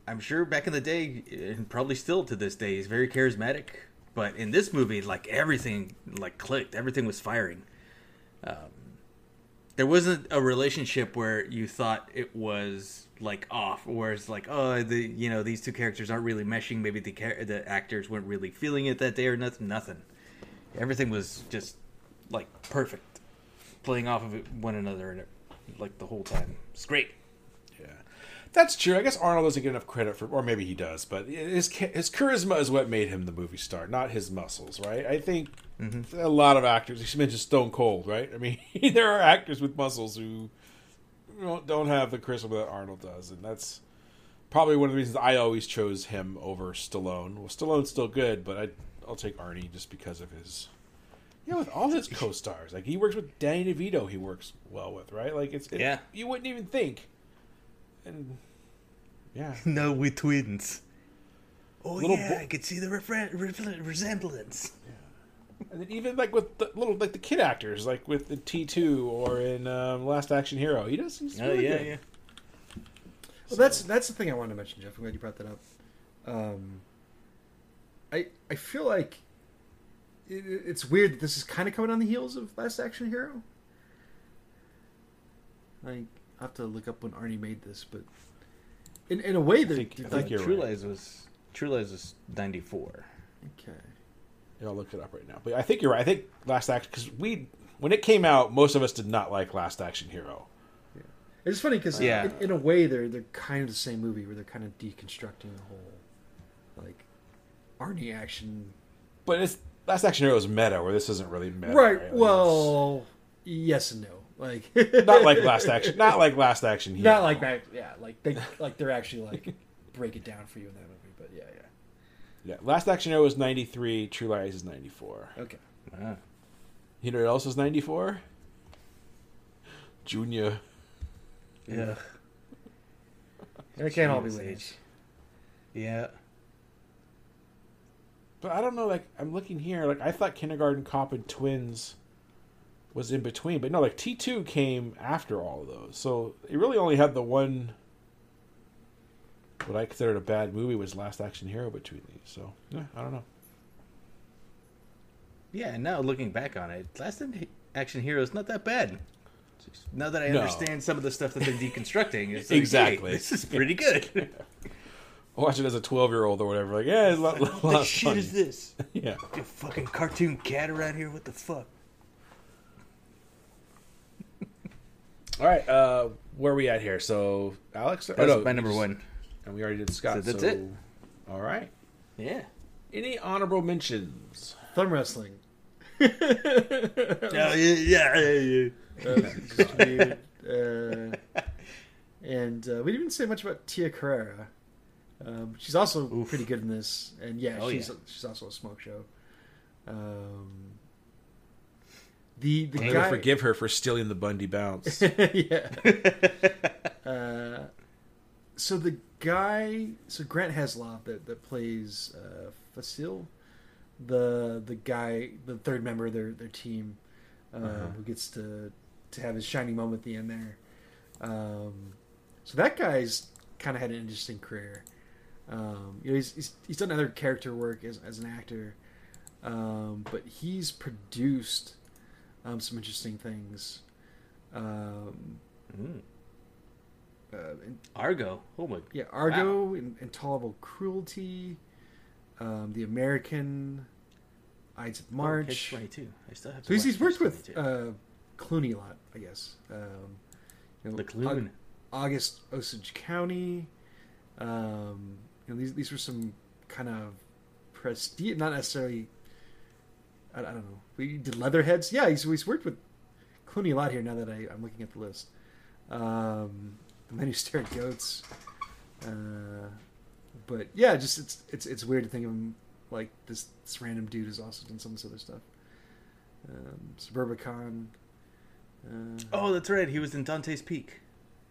I'm sure back in the day, and probably still to this day, he's very charismatic. But in this movie, like everything like clicked, everything was firing. Um, there wasn't a relationship where you thought it was like off, where it's like, oh, the you know these two characters aren't really meshing. Maybe the char- the actors weren't really feeling it that day or nothing. Nothing. Everything was just like perfect, playing off of one another, and like the whole time. It's great. That's true. I guess Arnold doesn't get enough credit for, or maybe he does, but his his charisma is what made him the movie star, not his muscles, right? I think mm-hmm. a lot of actors. You mentioned Stone Cold, right? I mean, there are actors with muscles who don't, don't have the charisma that Arnold does, and that's probably one of the reasons I always chose him over Stallone. Well, Stallone's still good, but I I'll take Arnie just because of his. Yeah, with all his co-stars, like he works with Danny DeVito, he works well with, right? Like it's it- Yeah. you wouldn't even think, and yeah, No, we twins. Oh Little yeah, bo- I could see the refre- re- resemblance. and then even like with the little like the kid actors, like with the T two or in um, Last Action Hero, he does. He's Oh really yeah, good. yeah. Well, that's that's the thing I wanted to mention, Jeff. I'm glad you brought that up. Um, I I feel like it, it's weird that this is kind of coming on the heels of Last Action Hero. Like I have to look up when Arnie made this, but in in a way, they're, think- they're I like think you're True right. Lies was True Lies was ninety four. okay. Yeah, I'll look it up right now. But I think you're right. I think Last Action because we when it came out, most of us did not like Last Action Hero. It's funny because Yeah. in, in a way they're they're kind of the same movie where they're kind of deconstructing the whole like Arnie action. But it's Last Action Hero is meta, where this isn't really meta. Right. Like, well, yes and no. Like not like Last Action, not like Last Action Hero. Not like that. Yeah, like they like they're actually like break it down for you in that movie. But yeah, yeah. Yeah, Last Action Hero is ninety three. True Lies is ninety four. Okay. Ah. You know what else was 94? Junior. Yeah. They can't all be Jesus winners. H. Yeah. But I don't know, like, I'm looking here. Like, I thought Kindergarten Cop and Twins was in between. But no, like, T2 came after all of those. So it really only had the one, what I considered a bad movie was Last Action Hero between these. So, yeah, I don't know. Yeah, and now looking back on it, Last Action Hero is not that bad. Now that I No. understand some of the stuff that they're deconstructing, it's like, Exactly. hey, this is pretty good. Watch it as a 12 year old or whatever. Like, yeah, it's a lot, lot, what of the shit fun. is this? Yeah. A fucking cartoon cat around here? What the fuck? All right, uh, where are we at here? So, Alex? Oh, That's no, my number one. And we already did Scott. So that's so- it. All right. Yeah. Any honorable mentions? Thumb wrestling. Oh, yeah, yeah, yeah, yeah. That was just weird. Uh, and uh, we didn't even say much about Tia Carrere. Um, she's also Oof. pretty good in this, and yeah, Oh, she's yeah. she's also a smoke show. Um, the the guy, forgive her for stealing the Bundy bounce. yeah. Uh, so the guy, so Grant Heslov that that plays uh, Faisil, the the guy, the third member of their their team, uh, who gets to to have his shining moment at the end there. Um, so that guy's kind of had an interesting career. Um, you know, he's, he's he's done other character work as as an actor, um, but he's produced um, some interesting things. Um, Mm. uh, Argo. Oh my. yeah, Argo, in, Intolerable Cruelty, um, The American, Ides of Oh, March. Catch 22. I still have to so he's, worked with uh, Clooney a lot, I guess. Um, you know, the Clune. August Osage County. Um, you know, these these were some kind of prestige, not necessarily. I, I don't know. We did Leatherheads. Yeah, he's, he's worked with Clooney a lot here. Now that I, I'm looking at the list, um, the men who stare at goats. Uh, but yeah, just it's it's it's weird to think of him like this this random dude has also done some of this other stuff. Um, Suburbicon. Uh, Oh, that's right. He was in Dante's Peak.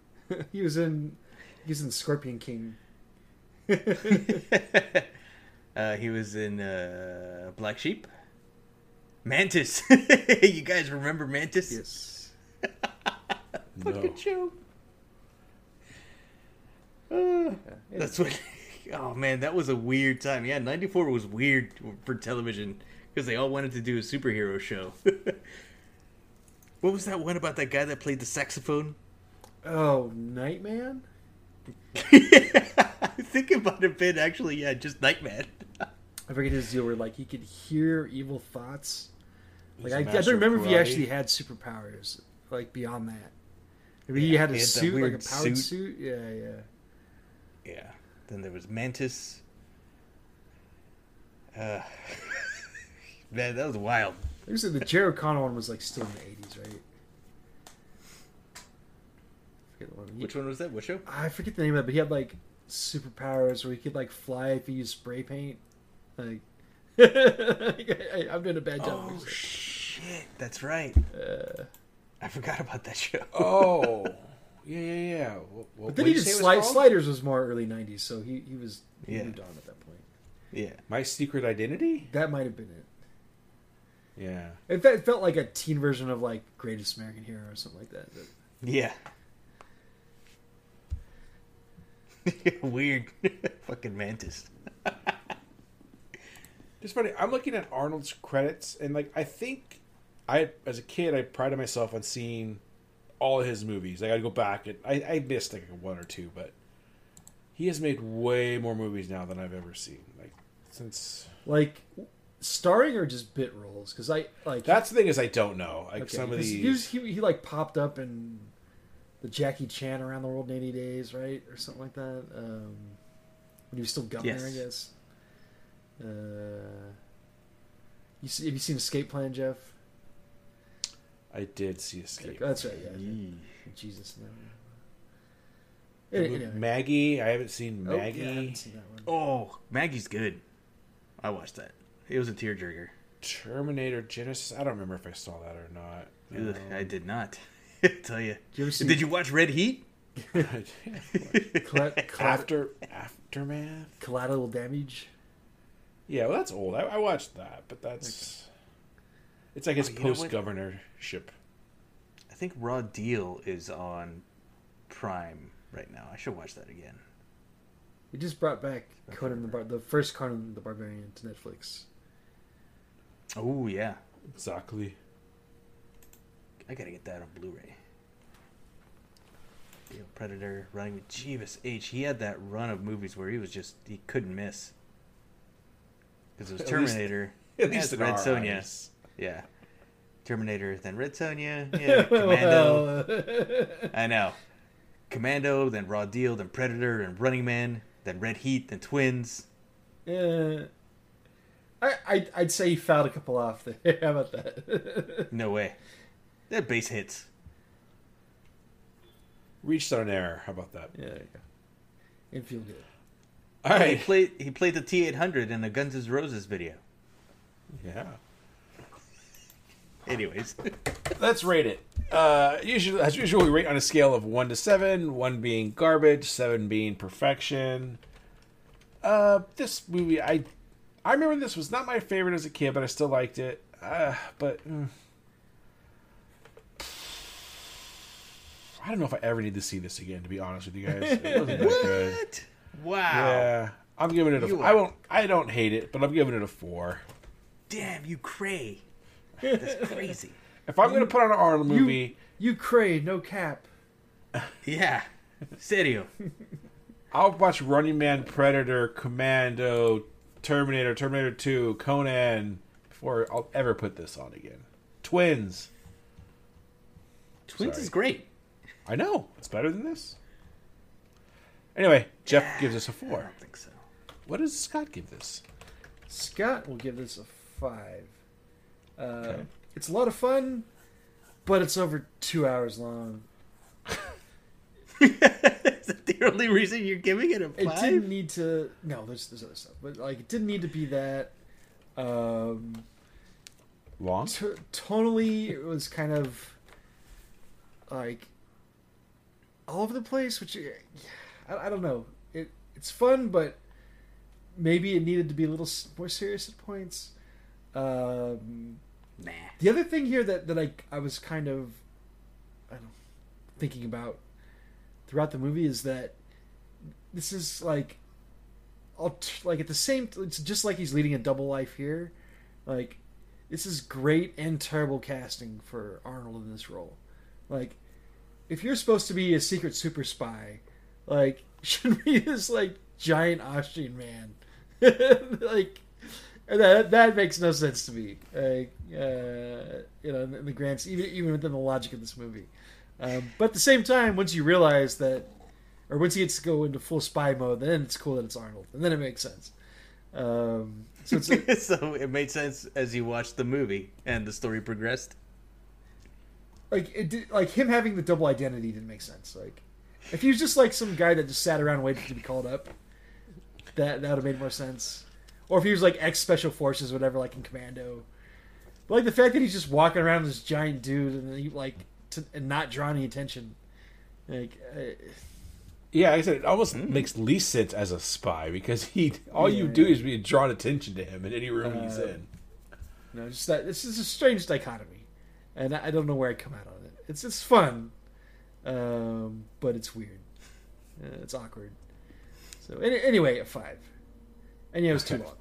he was in he was in Scorpion King. uh, he was in uh, Black Sheep. Mantis. you guys remember Mantis? yes. no. show. Uh, that's what. Oh man, that was a weird time. Yeah, '94 was weird for television because they all wanted to do a superhero show. what was that one about that guy that played the saxophone? Oh, Nightman. Thinking about it, Ben. Actually, yeah, just Nightman. I forget his deal where like he could hear evil thoughts. Like I, I don't remember if he actually had superpowers. Like beyond that, maybe he had a he had suit, like a powered suit. suit. Yeah, yeah. Yeah. Then there was Mantis. Uh, man, that was wild. I was the Jerry O'Connell one was like still in the eighties, right? One. He- Which one was that? What show? I forget the name of it, but he had like superpowers where he could like fly if he used spray paint. Like, I, am doing a bad job. Oh shit, that's right. Uh, I forgot about that show. Oh. Yeah, yeah, yeah. Well, but then he did Sli- Sliders was more early '90s, so he he was he Yeah. moved on at that point. yeah. My Secret Identity? That might have been it. Yeah. It, fe- it felt like a teen version of like Greatest American Hero or something like that. But Yeah. Weird. Fucking Mantis. It's funny. I'm looking at Arnold's credits, and like I think I, as a kid, I prided myself on seeing all of his movies. I got to go back and I, I missed like one or two, but he has made way more movies now than I've ever seen. Like since like starring or just bit roles? Because I like that's the thing is I don't know. Like okay, some of these. He, was, he he like popped up in the Jackie Chan Around the World in 80 Days, right, or something like that. Um, when he was still governor, I guess. Uh, you see, have you seen Escape Plan, Jeff? I did see Escape. That's right. Yeah. Yee. Jesus. No. Anyway. Maggie. I haven't seen Oh, yeah, I Maggie. haven't seen that one. Oh, Maggie's good. I watched that. It was a tearjerker. Terminator Genisys. I don't remember if I saw that or not. Ugh, I did not. I tell you. you ever see- Did you watch Red Heat? Colla- colla- After aftermath. collateral damage. Yeah, well, that's old. I, I watched that, but that's it's like his Oh, you know what? post governorship. I think Raw Deal is on Prime right now. I should watch that again. We just brought back Conan the Bar- the first Conan the Barbarian to Netflix. Oh yeah, Exactly. I gotta get that on Blu-ray. Deal Predator running with Jeeves H. He had that run of movies where he was just he couldn't miss. Because it was At least- Terminator, At yeah, least in Red our Sonja, eyes. yeah, Terminator, then Red Sonja, yeah, Commando. Well, I know. Commando, then Raw Deal, then Predator, and Running Man, then Red Heat, then Twins. yeah. I, I I'd say he fouled a couple off there. How about that? No way. They're base hits. Reached on air. How about that? yeah, there you go. And feel good. All He played he played the T eight hundred in the Guns N' Roses video. Yeah. Anyways. Let's rate it. Uh, usually, as usual, we rate on a scale of one to seven. One being garbage, seven being perfection. Uh, this movie, I, I remember this was not my favorite as a kid, but I still liked it. Uh, but mm, I don't know if I ever need to see this again. To be honest with you guys, it wasn't that good. What? Wow. Yeah, I'm giving it a. You I won't. I don't hate it, but I'm giving it a four. Damn, you cray. That's crazy. If I'm gonna put on an Arnold You- movie, You cray, no cap. Yeah. Serio. I'll watch Running Man, Predator, Commando, Terminator, Terminator 2, Conan before I'll ever put this on again. Twins. Twins Sorry. is great. I know. It's better than this. Anyway, Jeff gives us a four. don't think so. What does Scott give this? Scott will give this a five. Uh, Okay. It's a lot of fun, but it's over two hours long. is that the only reason you're giving it a five? It didn't need to. No, there's there's other stuff, but like it didn't need to be that. Um, Long? t- tonally, it was kind of like all over the place, which I, I don't know. It it's fun, but maybe it needed to be a little more serious at points. Um, Nah. the other thing here that, that I I was kind of I don't know, thinking about throughout the movie is that this is like like at the same it's just like he's leading a double life here. Like this is great and terrible casting for Arnold in this role. Like if you're supposed to be a secret super spy, like should be this like giant Austrian man. like that that makes no sense to me. Like, uh, you know, in the grand s- even even within the logic of this movie. Um, but at the same time, once you realize that, or once he gets to go into full spy mode, then it's cool that it's Arnold, and then it makes sense. Um, so so it made sense as you watched the movie and the story progressed. like it did, like him having the double identity didn't make sense. Like if he was just like some guy that just sat around waiting to be called up, that that would have made more sense. Or if he was like ex special forces, whatever, like in Commando. But like the fact that he's just walking around this giant dude and he like to, and not draw any attention, like uh, Yeah, like I said it almost makes least sense as a spy because he all you Yeah. do is be drawn attention to him in any room he's Uh, in. No, just that this is a strange dichotomy, and I I don't know where I come out on it. It's it's fun, um, but it's weird. Uh, it's awkward. So any, anyway, a five, and yeah, it was too long.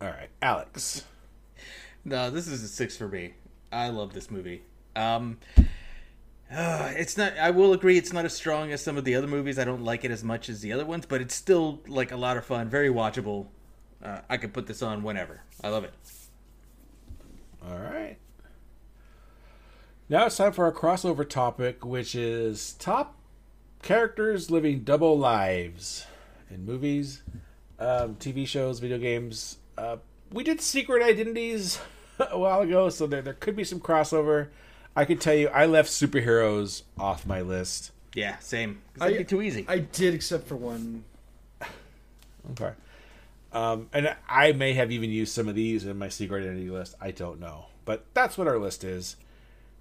All right, Alex. No, this is a six for me. I love this movie. Um, uh, it's not. I will agree, it's not as strong as some of the other movies. I don't like it as much as the other ones, but it's still like a lot of fun, very watchable. Uh, I could put this on whenever. I love it. All right. Now it's time for our crossover topic, which is top characters living double lives in movies, um, TV shows, video games. Uh, we did Secret Identities a while ago, so there, there could be some crossover. I can tell you, I left superheroes off my list. Yeah, same. I- That'd be too easy. I did, except for one. Okay. Um, and I may have even used some of these in my secret identity list. I don't know, but that's what our list is.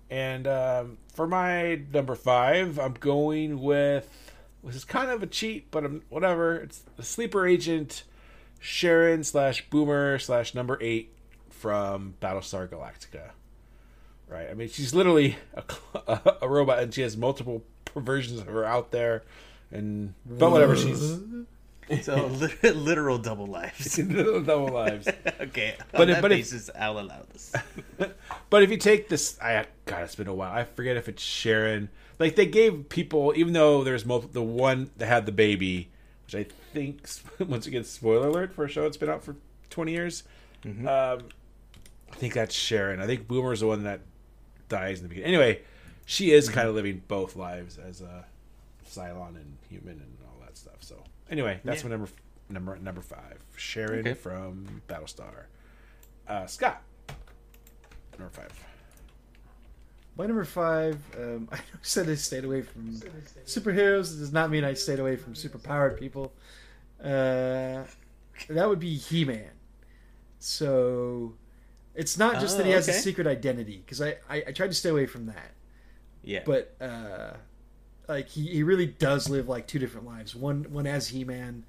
And um, for my number five, I'm going with which is kind of a cheat, but I'm, whatever. It's the sleeper agent Sharon slash Boomer slash number eight from Battlestar Galactica. Right. I mean, she's literally a, a robot, and she has multiple versions of her out there. And but whatever, she's So literal double lives. double lives. okay, on But that but basis, I'll allow this. But if you take this, I God, it's been a while. I forget if it's Sharon. Like they gave people, even though there's multiple, the one that had the baby, which I think once again, spoiler alert for a show that's been out for twenty years. Um, I think that's Sharon. I think Boomer's the one that dies in the beginning. Anyway, she is kind of living both lives as a Cylon and human and all that stuff. So anyway, that's Yeah. my number number number five. Sharon Okay. from Battlestar. Uh, Scott, number five. My number five, um, I said I stayed away from superheroes. It does not mean I stayed away from superpowered people. Uh, that would be He Man. So it's not just that he Oh, has a secret identity, because I, I, I tried to stay away from that. Yeah, But uh, like he, he really does live like two different lives. One one as He Man,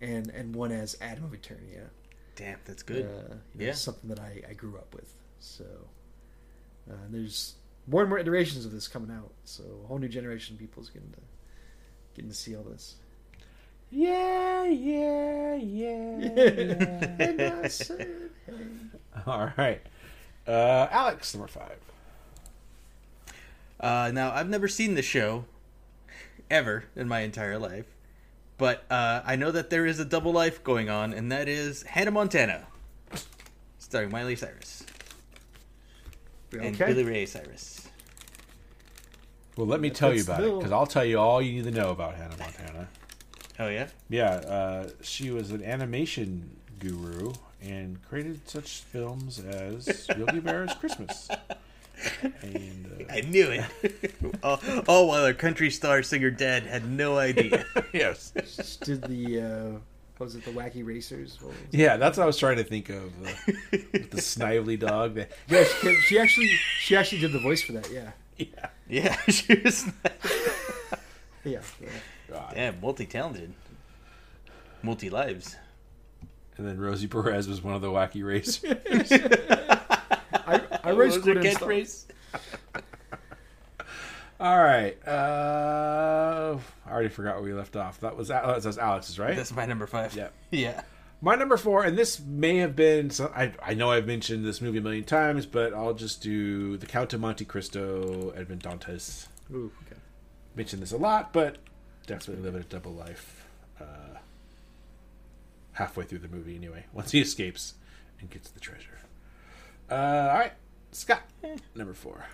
and and one as Adam of Eternia. damn, that's good. Uh, you know, Yeah. something that I, I grew up with. So uh, there's more and more iterations of this coming out. So a whole new generation of people is getting to getting to see all this. Yeah, yeah, yeah. and I said, hey. All right. Uh, Alex, number five. Uh, now, I've never seen the show ever in my entire life, but uh, I know that there is a double life going on, and that is Hannah Montana, starring Miley Cyrus and Billy Ray Cyrus. Well, let me tell you That's about it because I'll tell you all you need to know about Hannah Montana. Oh yeah, Yeah, uh, she was an animation guru and created such films as Yogi Bear's Christmas. And uh, I knew it. all, all while our country star singer dad had no idea. yes, Just did the uh, what was it the Wacky Racers? What was it? yeah, that's what I was trying to think of. Uh, with the snively dog. That, Yeah, she, she actually she actually did the voice for that. Yeah, yeah, yeah, she was yeah. yeah. God. damn multi-talented, multi lives. And then Rosie Perez was one of the wacky racers. I, race was her quit and stuff. catchphrase? All right. Uh, I already forgot where we left off. That was that was Alex's, right? That's my number five. Yeah. yeah. My number four, and this may have been. So I I know I've mentioned this movie a million times, but I'll just do the Count of Monte Cristo, Edmond Dantes. Ooh, okay. Mentioned this a lot, but definitely living a double life. Uh, halfway through the movie, anyway. Once he escapes and gets the treasure. Uh, all right, Scott, number four.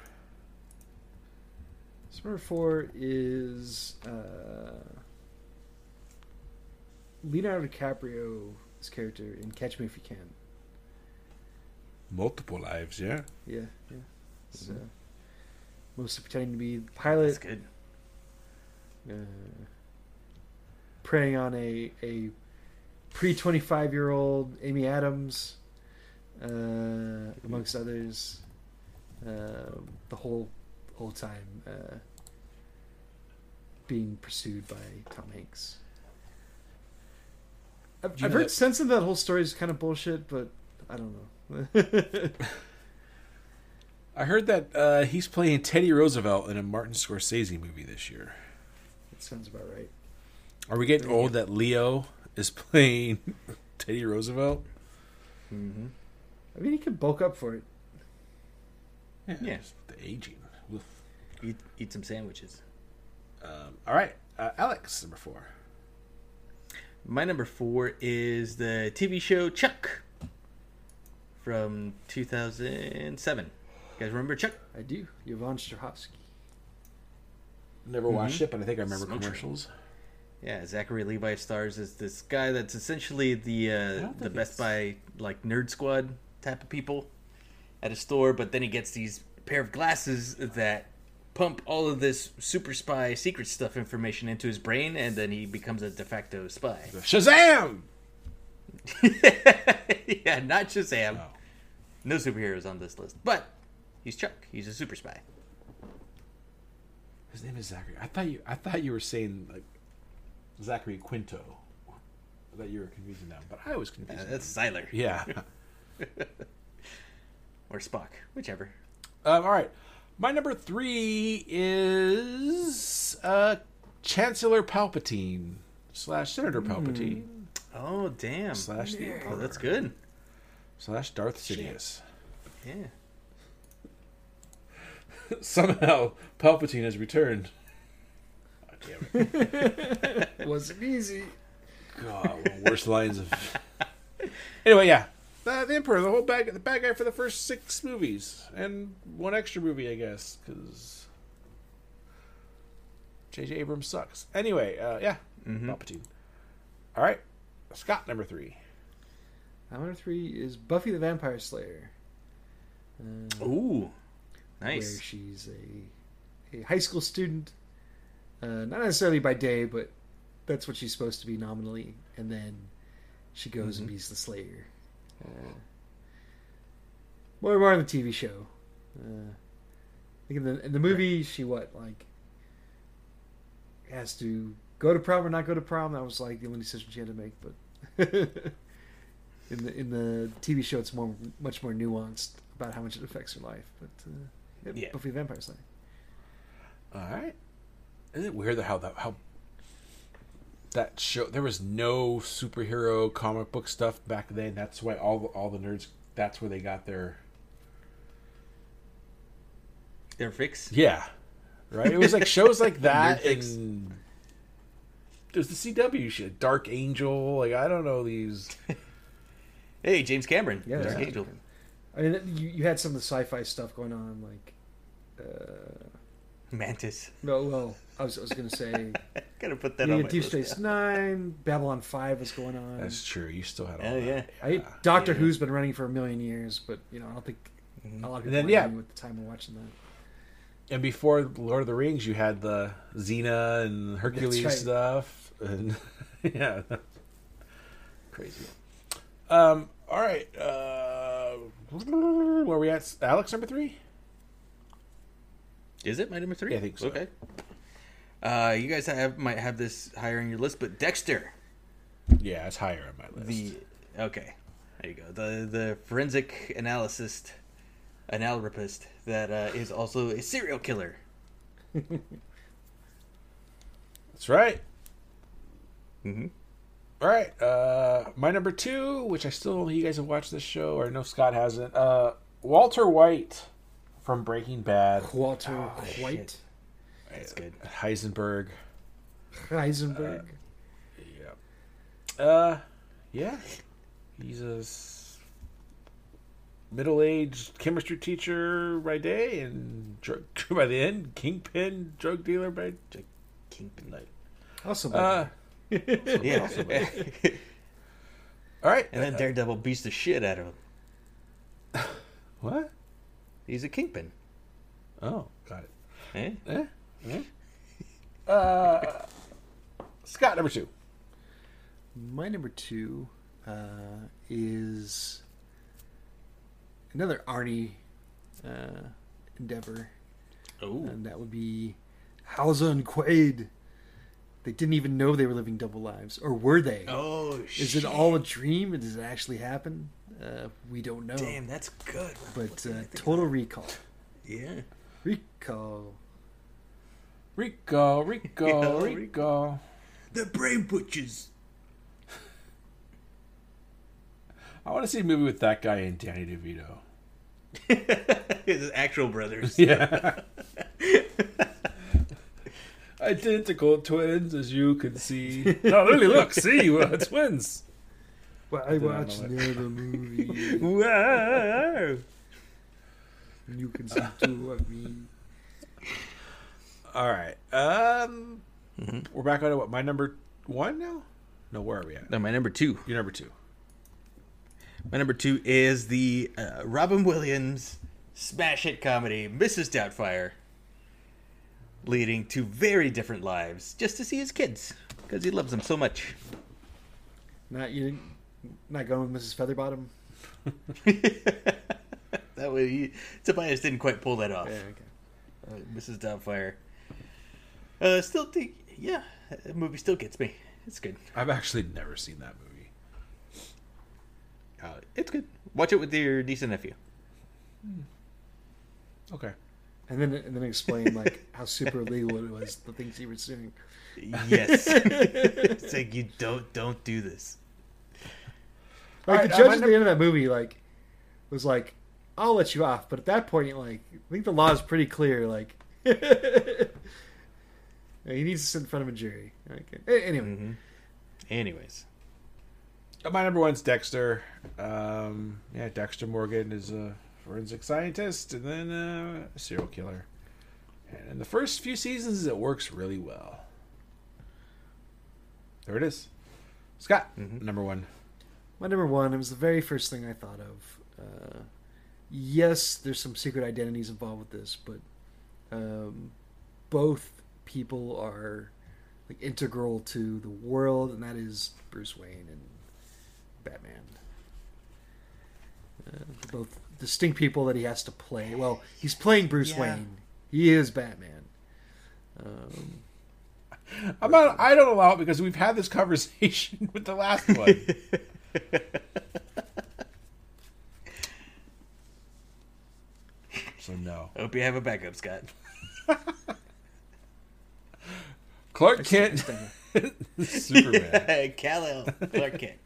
So number four is uh, Leonardo DiCaprio's character in Catch Me If You Can. Multiple lives, yeah. Yeah, yeah. So, mostly pretending to be the pilot, That's good. uh, preying on a a pre twenty five year old Amy Adams, uh, amongst others. Um the whole whole time uh, being pursued by Tom Hanks. I've, I've heard that- sense of that whole story is kind of bullshit, but I don't know. I heard that uh, he's playing Teddy Roosevelt in a Martin Scorsese movie this year. That sounds about right. Are we getting old that Leo is playing Teddy Roosevelt? Mm-hmm. I mean, he could bulk up for it. Yeah. just The aging. Oof. Eat, eat some sandwiches. Um, all right, uh, Alex, number four. My number four is the TV show Chuck from 2007. You guys remember Chuck? I do. Yvonne Strahovski. Never watched it, but I think I remember Smoke commercials. Yeah, Zachary Levi stars as this guy that's essentially the uh, the Best it's- Buy like nerd squad type of people at a store, but then he gets these pair of glasses that pump all of this super spy secret stuff information into his brain, and then he becomes a de facto spy. Shazam! yeah, not Shazam. No. No superheroes on this list, but he's Chuck. He's a super spy. His name is Zachary. I thought you. I thought you were saying like Zachary Quinto. I thought you were confusing them, but I was Uh, confusing. that's Sylar yeah. or Spock, whichever. Um, all right. My number three is uh, Chancellor Palpatine slash Senator Palpatine Oh damn! slash the Oh, Emperor that's good. slash Darth Sidious. Yeah. Somehow Palpatine has returned. Oh, damn it. Wasn't easy. God, one of the worst lines of. Anyway, yeah, the, the Emperor, the whole bad, the bad guy for the first six movies, and one extra movie, I guess, because J.J. Abrams sucks. Anyway, uh, yeah, Palpatine. All right, Scott, number three. Number three is Buffy the Vampire Slayer. Uh, Ooh, where nice. she's a a high school student, uh, not necessarily by day, but that's what she's supposed to be nominally, and then she goes and beats the Slayer. Uh, more more on the TV show. Uh, think in the in the movie, she what like has to go to prom or not go to prom. That was like the only decision she had to make, but. In the in the TV show, it's more much more nuanced about how much it affects her life. But uh, Yeah. Buffy the Vampire Slayer. All right. Isn't it weird how that how that show there was no superhero comic book stuff back then. That's why all the, all the nerds. That's where they got their Their fix. yeah, right. It was like shows like that and there's the CW shit, Dark Angel. Like I don't know these. Hey, James Cameron. Yeah, Dark yeah. Angel. I mean, you, you had some of the sci-fi stuff going on, like uh, Mantis. no, well, I was I was gonna say Gotta put that you on my Deep list Space now. Nine, Babylon Five was going on. That's true. You still had all Oh, that. yeah. I, Doctor Yeah. Who's been running for a million years, but you know I don't think a lot of people then, were yeah. young at the time of watching that. And before Lord of the Rings, you had the Xena and Hercules right. stuff, and yeah, crazy. Um. All right. Uh, where we at? Alex, number three. Is it my number three? Yeah, I think so. Okay. Uh, you guys have might have this higher on your list, but Dexter, Yeah, it's higher on my list. the okay, there you go. The the forensic analyst, analrapist that uh, is also a serial killer. That's right. Mm-hmm. All right. Uh, my number two, which I still don't know you guys have watched this show, or know Scott hasn't. Uh, Walter White from Breaking Bad. Walter Oh, White, That's good. Heisenberg. Heisenberg. Yeah. Uh, yeah. He's a middle-aged chemistry teacher by day and drug by the end, kingpin drug dealer by Kingpin. night. also, Uh, Yeah. all right. and then Daredevil beats the shit out of him. what? He's a kingpin. Oh, got it. Eh? Eh? Eh? Uh, Scott number two. My number two uh, is another Arnie uh, endeavor, Oh. and that would be Hauser and Quaid. They didn't even know they were living double lives, or were they? Oh Is shit. it all a dream? Does it actually happen? Uh, we don't know. Damn, that's good. But uh, Total Recall. Yeah. Recall. Rico, Rico, Yeah, Rico. The brain butchers. I want to see a movie with that guy and Danny DeVito. His actual brothers. Yeah. Identical twins, as you can see. No, really, look, see, we're twins. Well, I did watched know the other movie. Wow. you can see two of me. All right. Um, we're back on to what? My number one now? No, where are we at? Now my number two. You're number two. My number two is the uh, Robin Williams smash hit comedy Mrs. Doubtfire, leading to very different lives just to see his kids because he loves them so much. Not you. Not going with Mrs. Featherbottom. that way, he, Tobias didn't quite pull that off. Yeah, okay. Uh, Mrs. Doubtfire. Uh, still think, yeah, that movie still gets me. It's good. I've actually never seen that movie. Uh, it's good. Watch it with your niece and nephew. Okay. And then and then explain like how super illegal it was the things he was doing. Yes. it's like you don't don't do this. Like Alright, the judge my at num- the end of that movie, like, was like, "I'll let you off," but at that point, like, I think the law is pretty clear. Like, he needs to sit in front of a jury. Okay. A- Anyway, hmm Anyways, Uh, My number one's Dexter. Um, yeah, Dexter Morgan is a forensic scientist and then uh, a serial killer. And in the first few seasons, it works really well. There it is. Scott, number one. My number one. It was the very first thing I thought of. Uh, yes, there's some secret identities involved with this, but um, both people are like integral to the world, and that is Bruce Wayne and Batman. Uh, both distinct people that he has to play. Well, he's playing Bruce Yeah. Wayne. He is Batman. Um, I'm not, I don't allow it because we've had this conversation with the last one. so no. hope you have a backup, Scott. Clark Kent, Superman. Kal-El, Clark Kent.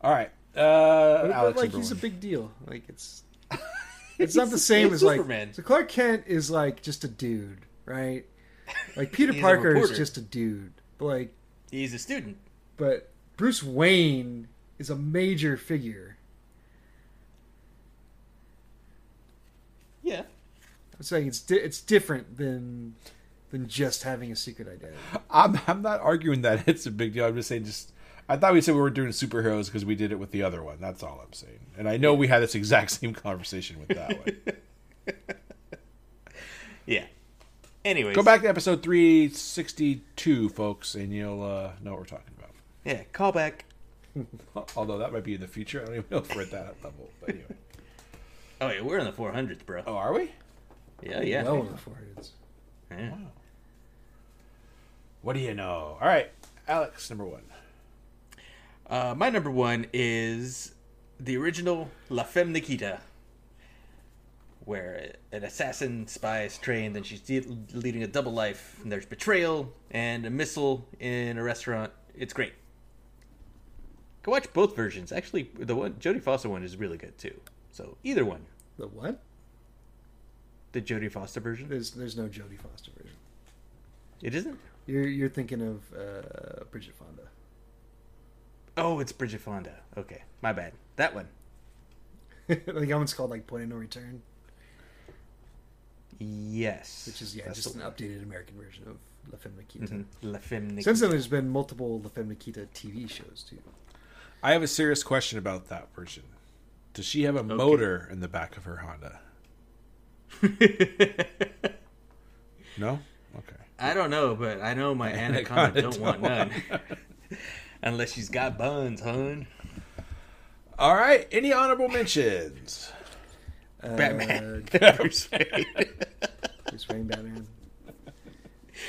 All right, uh, but, but, Alex. like number he's a big deal. Like it's it's not the same he's as like Superman. so Clark Kent is like just a dude, right? Like Peter Parker is just a dude. But like He's a student. But Bruce Wayne is a major figure. Yeah. I'm saying it's di- it's different than than just having a secret identity. I'm I'm not arguing that it's a big deal. I'm just saying just I thought we said we were doing superheroes because we did it with the other one. That's all I'm saying. And I know we had this exact same conversation with that one. Yeah. Anyways. Go back to episode 362, folks, and you'll uh, know what we're talking about. Yeah, call back. Although that might be in the future. I don't even know if we're at that level. But anyway. Oh, yeah, we're in the 400s, bro. Oh, are we? Yeah, yeah. Well we're in the foreheads. yeah. What do you know? All right, Alex, number one. Uh, my number one is the original La Femme Nikita, where an assassin spy is trained and she's de- leading a double life. And there's betrayal and a missile in a restaurant. It's great. Go watch both versions. Actually, the one Jodie Foster one is really good too. So either one, The what? the Jodie Foster version. There's there's no Jodie Foster version. It isn't. You're you're thinking of uh, Bridget Fonda. Oh, it's Bridget Fonda. Okay, my bad. That one. like that one's called like Point of No Return, Yes. which is yeah just an one. updated American version of La Femme Nikita. Mhm. La Femme Nikita. Since then, there's been multiple La Femme Nikita TV shows too. I have a serious question about that version. Does she have a motor in the back of her Honda? No? Okay. I don't know, but I know my anaconda Anaconda don't want none. Unless she's got buns, hun. All right. Any honorable mentions? Batman. Uh, Bruce Wayne. Bruce Wayne Batman.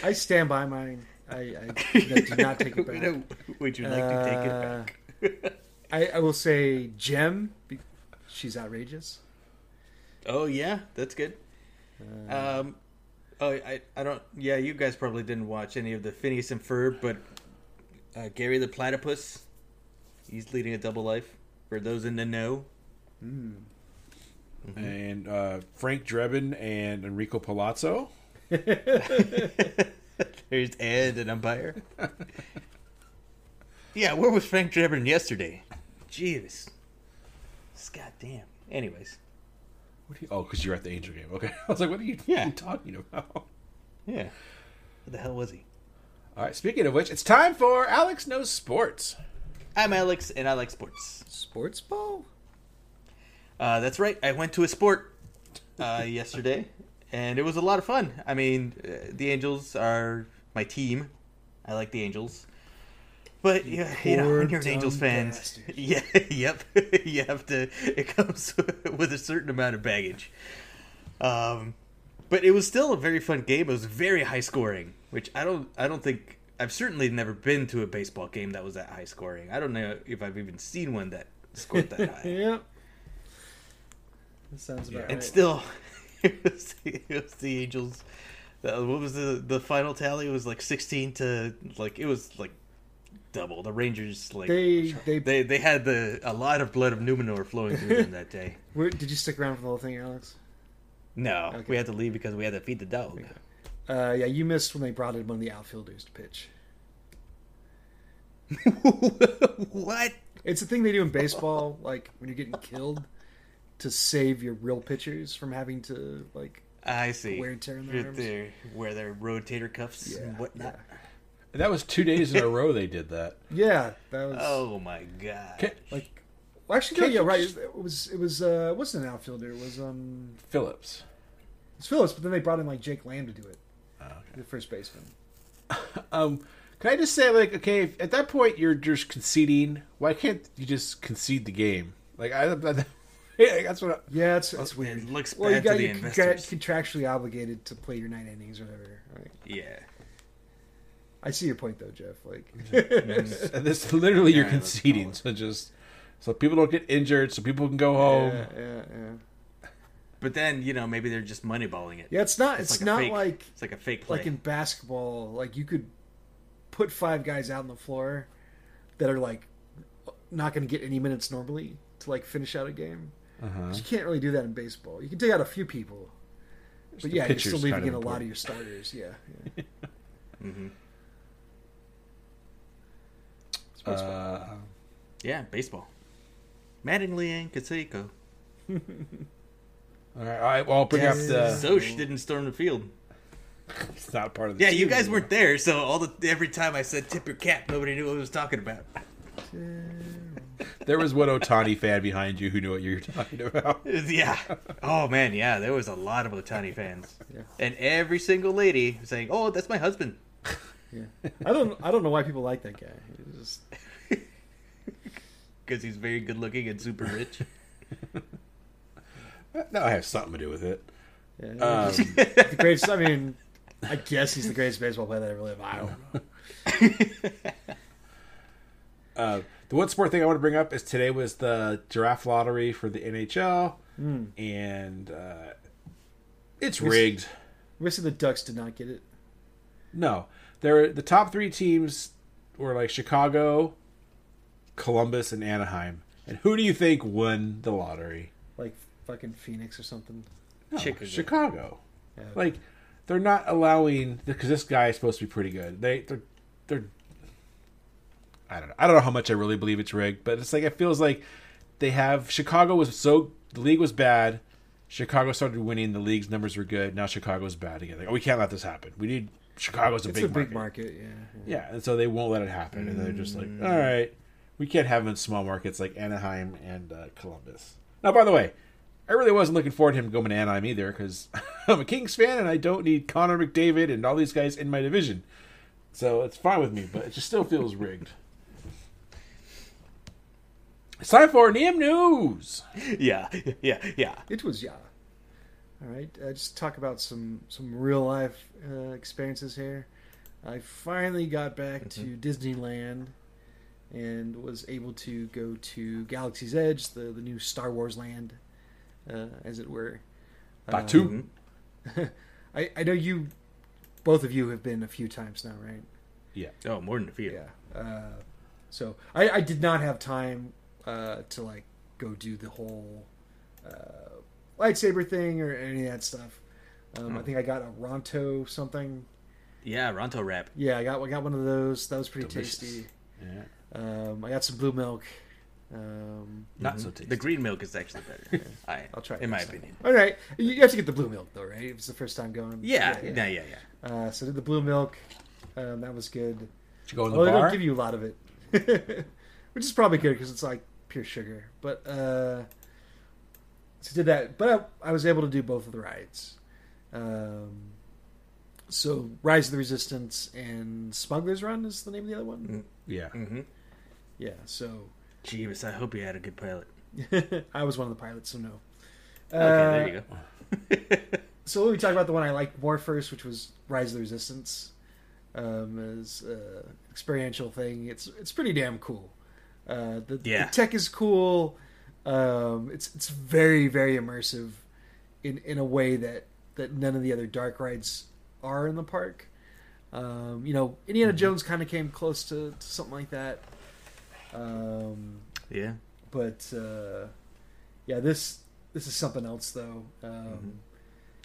I stand by mine. I, I do not take it back. Would you like to take it Uh, back? I, I will say Jem. be- She's outrageous. Oh yeah, that's good. Um, oh I I don't. Yeah, you guys probably didn't watch any of the Phineas and Ferb, but uh, Gary the Platypus, he's leading a double life. For those in the know, And uh, Frank Drebin and Enrico Palazzo. there's Ed and Umpire. yeah, where was Frank Drebin yesterday? Jeez, God damn. Anyways, What do you, oh, because you're at the Angel game. Okay. I was like, what are you, Yeah. talking about? yeah, What the hell was he? All right. Speaking of which, it's time for Alex Knows Sports. I'm Alex, and I like sports. Sports ball. Uh, that's right. I went to a sport uh, yesterday, and it was a lot of fun. I mean, uh, the Angels are my team. I like the Angels, But yeah, you know, when you're an Angels fan, yeah, yep, you have to. It comes with a certain amount of baggage. Um, but it was still a very fun game. It was very high scoring, which I don't, I don't think I've certainly never been to a baseball game that was that high scoring. I don't know if I've even seen one that scored that high. Yep. That sounds about Yeah. right. and still, it was, the, it was the Angels. Uh, what was the the final tally? It was like sixteen to like it was like double. The Rangers like they they, They they had the a lot of blood of Numenor flowing through them that day. where, did you stick around for the whole thing, Alex? No, Okay. we had to leave because we had to feed the dog. Uh, yeah, you missed when they brought in one of the outfielders to pitch. what? It's a thing they do in baseball, like when you're getting killed, to save your real pitchers from having to like. I see. Wear and tear in their arms. their wear their rotator cuffs Yeah, and whatnot. That was two days in a row they did that. Yeah, that was Oh my god! Ca- like. Well, actually, no, yeah, right. just- It was it was uh, it wasn't an outfielder. It was um, Phillips. it was Phillips, but then they brought in like Jake Lamb to do it, Oh, the first baseman. Um, can I just say, like, okay, if at that point you're just conceding, why can't you just concede the game? Like, I, I yeah, that's what. I, Yeah, it's it's weird. It looks well, you got to the you're investors. contractually obligated to play your nine innings or whatever. Right? Yeah. I see your point though, Jeff. Like, and this literally you're conceding, call so just so people don't get injured, so people can go home. yeah, yeah, yeah. But then you know maybe they're just moneyballing it. Yeah, it's not. It's, like not fake- like It's like a fake play. like in basketball. Like you could put five guys out on the floor that are like not going to get any minutes normally to like finish out a game. Uh-huh. You can't really do that in baseball. You can take out a few people, but yeah, you're still leaving kind of in a lot of your starters. Yeah, yeah. hmm Sports ball. Uh, Yeah, baseball. Mattingly and Kaseko. all right, all right. Well, I'll bring up the. Soch didn't storm the field. It's not part of the. Yeah, you guys anymore. weren't there, so all the every time I said tip your cap, nobody knew what I was talking about. There was one Ohtani fan behind you who knew what you were talking about. Yeah. Oh man, yeah, there was a lot of Ohtani fans, Yeah. and every single lady saying, "Oh, that's my husband." Yeah. I don't. I don't know why people like that guy. He's just, Because he's very good looking and super rich. That I have something to do with it. yeah, Um, the greatest. I mean, I guess he's the greatest baseball player that ever lived. I don't know. Uh, the one sport thing I want to bring up is today was the giraffe lottery for the NHL, Hmm. and uh, it's Yes. rigged. Obviously, the Ducks did not get it. No, there the top three teams were like Chicago, Columbus, and Anaheim. And who do you think won the lottery? Like fucking Phoenix or something. No, Chicago. Chicago. Yeah. Like they're not allowing because this guy is supposed to be pretty good. They they're they're. I don't know. I don't know how much I really believe it's rigged, but it's like it feels like they have Chicago was so the league was bad. Chicago started winning. The league's numbers were good. Now Chicago's bad again. Like, oh, we can't let this happen. We need Chicago's a it's big a big market. market. Yeah. yeah. Yeah, and so they won't let it happen, and they're just like, all right, we can't have him in small markets like Anaheim and uh, Columbus. Now, by the way, I really wasn't looking forward to him going to Anaheim either because I'm a Kings fan and I don't need Connor McDavid and all these guys in my division. So it's fine with me, but it just still feels rigged. It's time for Neum News. yeah, yeah, yeah. It was yeah. All right, uh, just talk about some some real life uh, experiences here. I finally got back to Disneyland and was able to go to Galaxy's Edge, the the new Star Wars land, uh, as it were. Batuu. Um, I I know you, both of you have been a few times now, right? Yeah. Oh, more than a few. Yeah. Uh, so I, I did not have time uh, to like go do the whole uh, lightsaber thing or any of that stuff. Um, I think I got a Ronto something. Yeah, Ronto wrap. Yeah, I got I got one of those. That was pretty Delicious. tasty. Yeah. Um, I got some blue milk. Um, Not Mhm. so tasty. The green milk is actually better. I, I'll try. in my time. opinion. All right, you have to get the blue milk though, right? It was the first time going. Yeah, yeah, yeah, yeah. Uh, so did the blue milk. Um, that was good. Did you go in the Well, they don't give you a lot of it, which is probably good because it's like pure sugar. But uh, so did that. But I, I was able to do both of the rides. Um, so Rise of the Resistance and Smuggler's Run is the name of the other one. Yeah. Mm-hmm. Yeah. So Jeebus, I hope you had a good pilot. I was one of the pilots, so no. Okay, there you go. So let me talk about the one I liked more first, which was Rise of the Resistance. Um, as uh, experiential thing, it's it's pretty damn cool. Uh, the, Yeah. the tech is cool. Um, it's it's very very immersive in in a way that that none of the other dark rides are in the park. Um, you know, Indiana Jones kind of came close to, to something like that. Um, Yeah. but uh, yeah, this this is something else though. Um,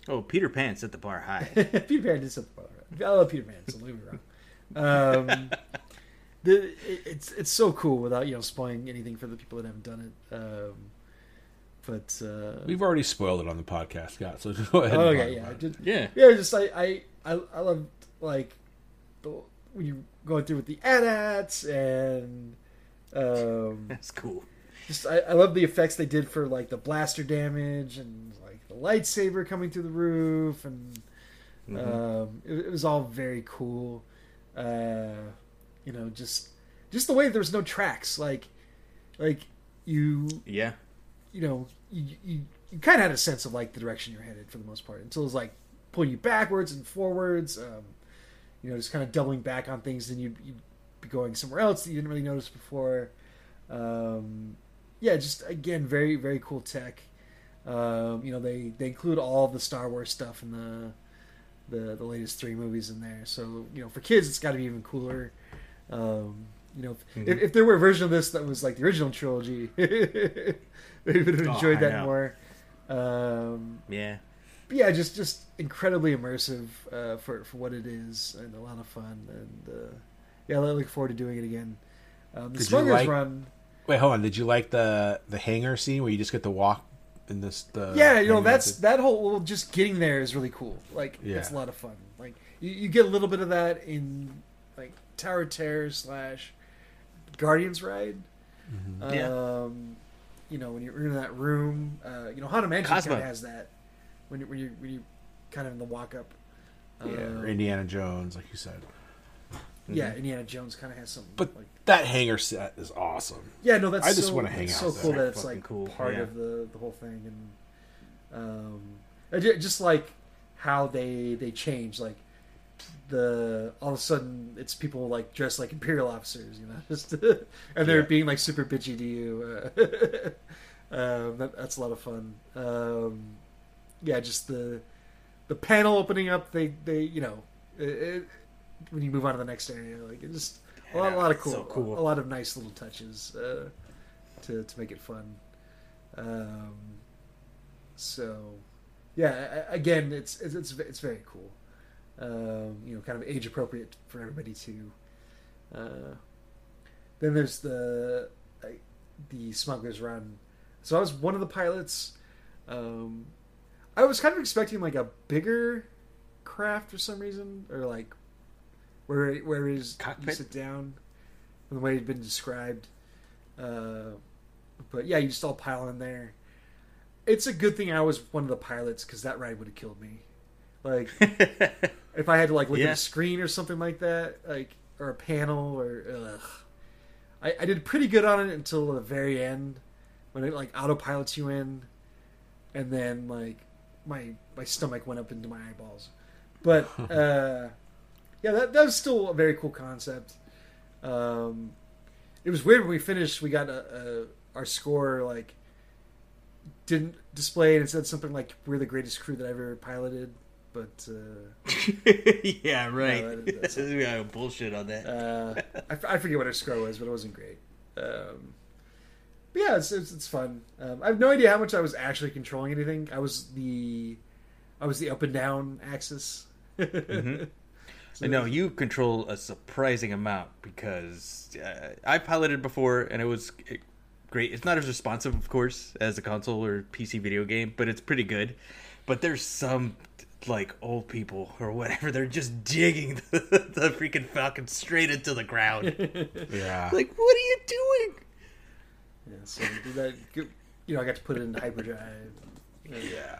Oh, Peter Pan set the bar high. Peter Pan did something. I love Peter Pan, so don't get me wrong. Um, the, it's it's so cool without you know spoiling anything for the people that haven't done it. Um, but uh, We've already spoiled it on the podcast, Scott. So just go ahead. and oh, okay, yeah, about I it. did, yeah. yeah. Just I I I, I love like the, when you going through with the AT-ATs and um, That's cool. just I, I love the effects they did for like the blaster damage and like the lightsaber coming through the roof and um, it, it was all very cool. Uh, you know, just just the way there was no tracks, like like you Yeah. you know you you, you kind of had a sense of like the direction you're headed for the most part until it's like pulling you backwards and forwards. Um, you know, just kind of doubling back on things, then you'd, you'd be going somewhere else that you didn't really notice before. Um, yeah, just again, very very cool tech. Um, you know, they they include all the Star Wars stuff in the the the latest three movies in there. So you know, for kids, it's got to be even cooler. Um, you know, if, if, if there were a version of this that was like the original trilogy, they would have Oh, enjoyed I that know. more. Um, Yeah. but yeah, just just incredibly immersive uh, for for what it is, and a lot of fun. And uh, yeah, I look forward to doing it again. Um, the Smugglers like- Run, Wait, hold on. Did you like the the hangar scene where you just get to walk in this? The yeah, you know that's that whole well, just getting there is really cool. Like Yeah. it's a lot of fun. Like you, you get a little bit of that in Tower of Terror slash Guardians ride. Mm-hmm. Yeah. Um, you know when you're in that room, uh, you know Haunted Mansion Cosmo. kind of has that when you when you when you kind of in the walk up. yeah, Um, or Indiana Jones, like you said. Yeah, Indiana Jones kind of has some. But like, that hangar set is awesome. yeah, no, that's I just so, wanna hang out so cool there. that it's like cool, part yeah. of the the whole thing, and um, just like how they they change, like the all of a sudden it's people like dressed like imperial officers, you know, just and they're Yeah. being like super bitchy to you. Uh, um, that, that's a lot of fun. Um, yeah, just the the panel opening up. They they you know it, it, when you move on to the next area, like it just a lot, a lot of cool, so cool. a lot of nice little touches uh, to to make it fun. Um, so, yeah, again, it's it's it's, it's very cool. Um, you know, kind of age appropriate for everybody to. Uh, then there's the uh, the Smuggler's Run. So I was one of the pilots. Um, I was kind of expecting like a bigger craft for some reason, or like where where is you sit down, the way it'd been described. Uh, but yeah, you just all pile in there. It's a good thing I was one of the pilots because that ride would have killed me. Like if I had to like look at a screen or something like that, like or a panel or ugh. I, I did pretty good on it until the very end when it like autopilots you in, and then like my my stomach went up into my eyeballs. But uh, yeah, that that was still a very cool concept. Um, it was weird when we finished. We got a, a our score like didn't display and it said something like "We're the greatest crew that I've ever piloted." But uh, yeah, right. No, that- that's- we got bullshit on that. uh, I, I forget what our score was, but it wasn't great. Um, but yeah, it's, it's, it's fun. Um, I have no idea how much I was actually controlling anything. I was the I was the up and down axis. So I know you control a surprising amount because uh, I piloted before and it was uh, great. It's not as responsive, of course, as a console or PC video game, but it's pretty good. But there's some like old people or whatever. They're just digging the, the freaking Falcon straight into the ground. Yeah. like, what are you doing? Yeah, so that you know, I got to put it in hyperdrive. yeah.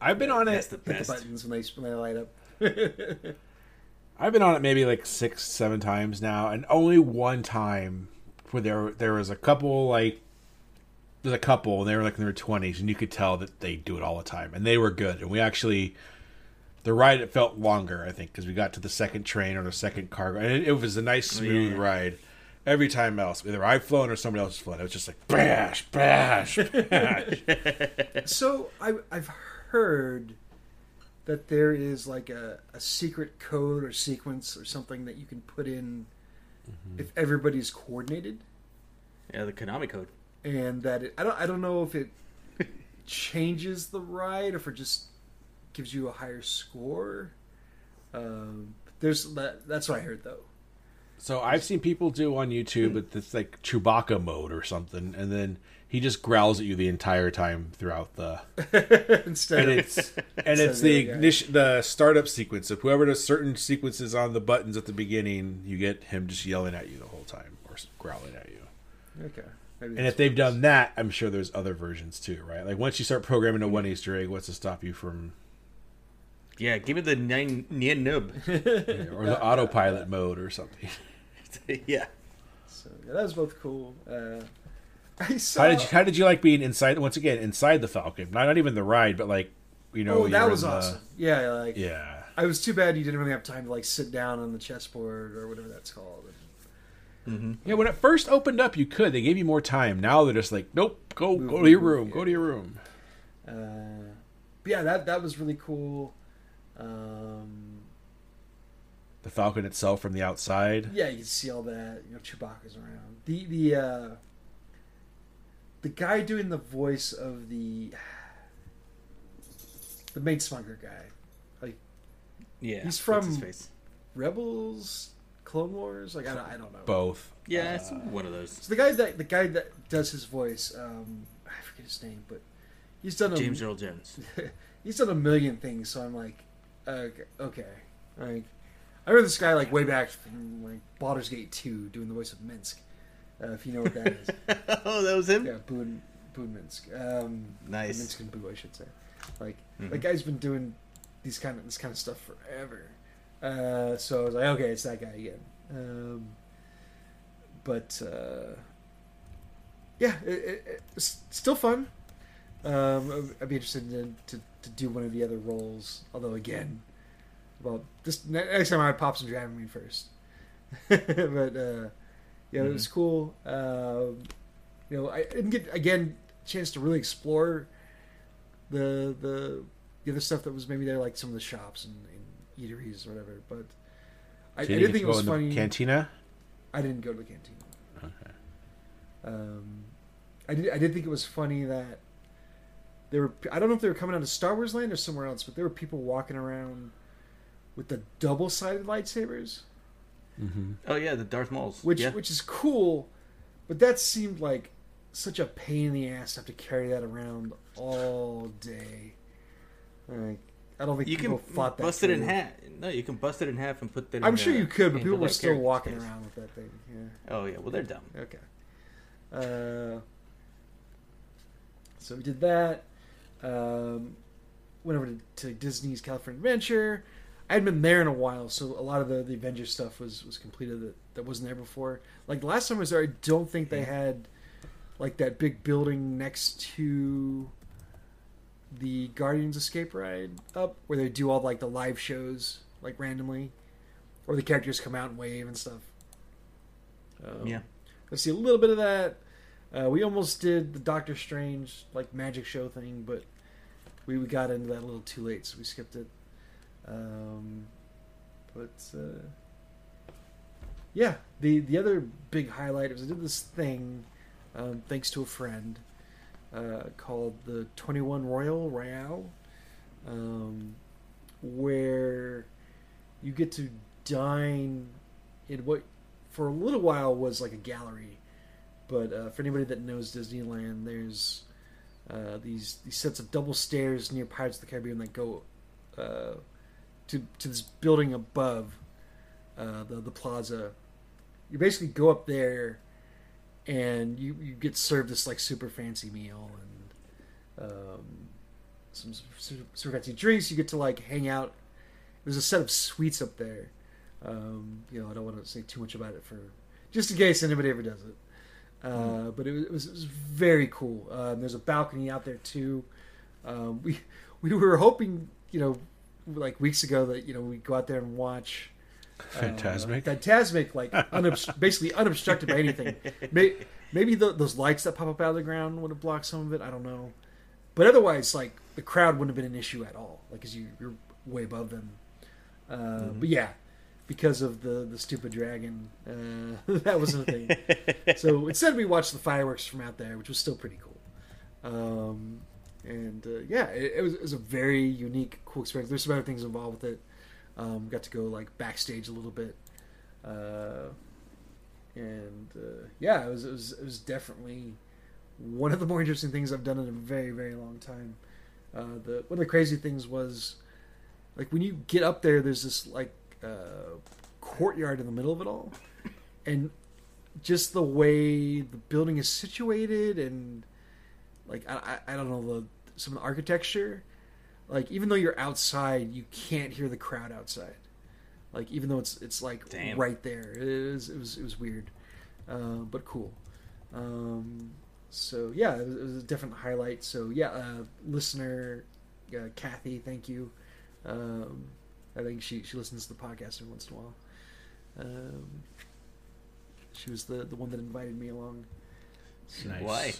I've been on That's it. the Hit the buttons when they when they light up. I've been on it maybe like six, seven times now, and only one time where there there was a couple like there's a couple and they were like in their twenties, and you could tell that they do it all the time, and they were good. And we actually the ride it felt longer, I think, because we got to the second train or the second cargo, and it, it was a nice oh, smooth yeah. ride. Every time else, either I've flown or somebody else has flown, it was just like bash, bash, bash. So I, I've heard that there is like a, a secret code or sequence or something that you can put in mm-hmm. if everybody's coordinated, Yeah, the Konami code. and that it, I don't I don't know if it changes the ride or if it just gives you a higher score. Um, there's that, that's what I heard though. So I've seen people do on YouTube with this like Chewbacca mode or something, and then he just growls at you the entire time throughout the. Instead And of it's and it's the ignition, the startup sequence. If whoever does certain sequences on the buttons at the beginning, you get him just yelling at you the whole time or growling at you. okay. Maybe And if they've done that, I'm sure there's other versions too, right? Like once you start programming a one Easter egg, what's to stop you from Yeah, give me the nine Nien Nunb. or the autopilot mode or something? yeah. So yeah, that was both cool. Uh, I saw. How did you how did you like being inside once again inside the Falcon? Not not even the ride, but like you know oh, that was the- awesome. Yeah, like Yeah. I was too bad you didn't really have time to like sit down on the chessboard or whatever that's called. Yeah, when it first opened up, you could. They gave you more time. Now they're just like, nope, go go to your room, go to your room. Uh, but yeah, that that was really cool. Um, The Falcon itself from the outside. yeah, you can see all that. You know, Chewbacca's around. The the uh, the guy doing the voice of the the main smuggler guy, like Yeah. He's from- his face? Rebels, Clone Wars. Like I don't, I don't know. Both. Yeah, it's one of those. So the guy that the guy that does his voice, um, I forget his name, but he's done a, James Earl Jones. he's done a million things. So I'm like, uh, okay, like I remember this guy like way back from like Baldur's Gate two doing the voice of Minsc. Uh, if you know what that is, oh, that was him. yeah, Boone Boone Minsc. Um, Nice. Minsc and Boo, I should say. Like Mhm. that guy's been doing these kind of this kind of stuff forever. Uh, so I was like, okay, it's that guy again. Um, but uh, yeah, it, it, it's still fun. Um, I'd- I'd be interested in, to to do one of the other roles. Although again, well, this ne- next time I pop some Dramamine first. but uh, yeah, it was cool. Um, you know, I didn't get again a chance to really explore the the the other stuff that was maybe there, like some of the shops and, and eateries or whatever. But I, I So you didn't think it was funny. Cantina. I didn't go to the cantina. Okay. Um, I did. I did think it was funny that there were. I don't know if they were coming out of Star Wars Land or somewhere else, but there were people walking around with the double-sided lightsabers, Oh yeah, the Darth Mauls. which yeah. which is cool, but that seemed like such a pain in the ass to have to carry that around all day. Like, I don't think you people can thought that. bust it in half. No, you can bust it in half and put that. I'm in sure a- you could, but people were still walking case. around with that thing. Yeah. Oh yeah, well they're dumb. Okay. Uh, so we did that. Um, went over to, to Disney's California Adventure. I hadn't been there in a while, so a lot of the, the Avengers stuff was, was completed that, that wasn't there before. Like the last time I was there, I don't think they had like that big building next to the Guardians Escape ride up, where they do all like the live shows like randomly, or the characters come out and wave and stuff. Um, Yeah. I see a little bit of that. Uh, we almost did the Doctor Strange like magic show thing, but we, got into that a little too late, so we skipped it. Um, but uh, yeah, the the other big highlight was I did this thing um, thanks to a friend uh, called the Twenty One Royal Royale, um, where you get to dine in what for a little while was like a gallery, but uh, for anybody that knows Disneyland, there's uh, these these sets of double stairs near Pirates of the Caribbean that go uh, to to this building above uh, the the plaza. You basically go up there, and you you get served this like super fancy meal and um, some super, super fancy drinks. You get to like hang out there's a set of suites up there. Um, you know, I don't want to say too much about it for just in case anybody ever does it. Uh, But it was, it was, it was very cool. Um, there's a balcony out there too. Um, we we were hoping, you know, like weeks ago that you know we go out there and watch Fantasmic. uh, Fantasmic, like unobst- basically unobstructed by anything. May- Maybe the, those lights that pop up out of the ground would have blocked some of it. I don't know, but otherwise, like the crowd wouldn't have been an issue at all. Like, cause you, you're way above them. Uh, But yeah, because of the the stupid dragon, uh, that wasn't a thing. so instead, we watched the fireworks from out there, which was still pretty cool. Um, and uh, yeah, it, it, was, it was a very unique, cool experience. There's some other things involved with it. Um, got to go like backstage a little bit, uh, and uh, yeah, it was, it was it was definitely one of the more interesting things I've done in a very very long time. Uh, the one of the crazy things was like when you get up there, there's this like uh, courtyard in the middle of it all, and just the way the building is situated and like I, I, don't know the some of the architecture like even though you're outside you can't hear the crowd outside. Like even though it's it's like Damn. right there. It was it was it was weird uh, but cool. Um, so yeah it was, it was a different highlight. So yeah uh, listener uh, Kathy thank you. Um, I think she she listens to the podcast every once in a while um, she was the the one that invited me along Nice. Why?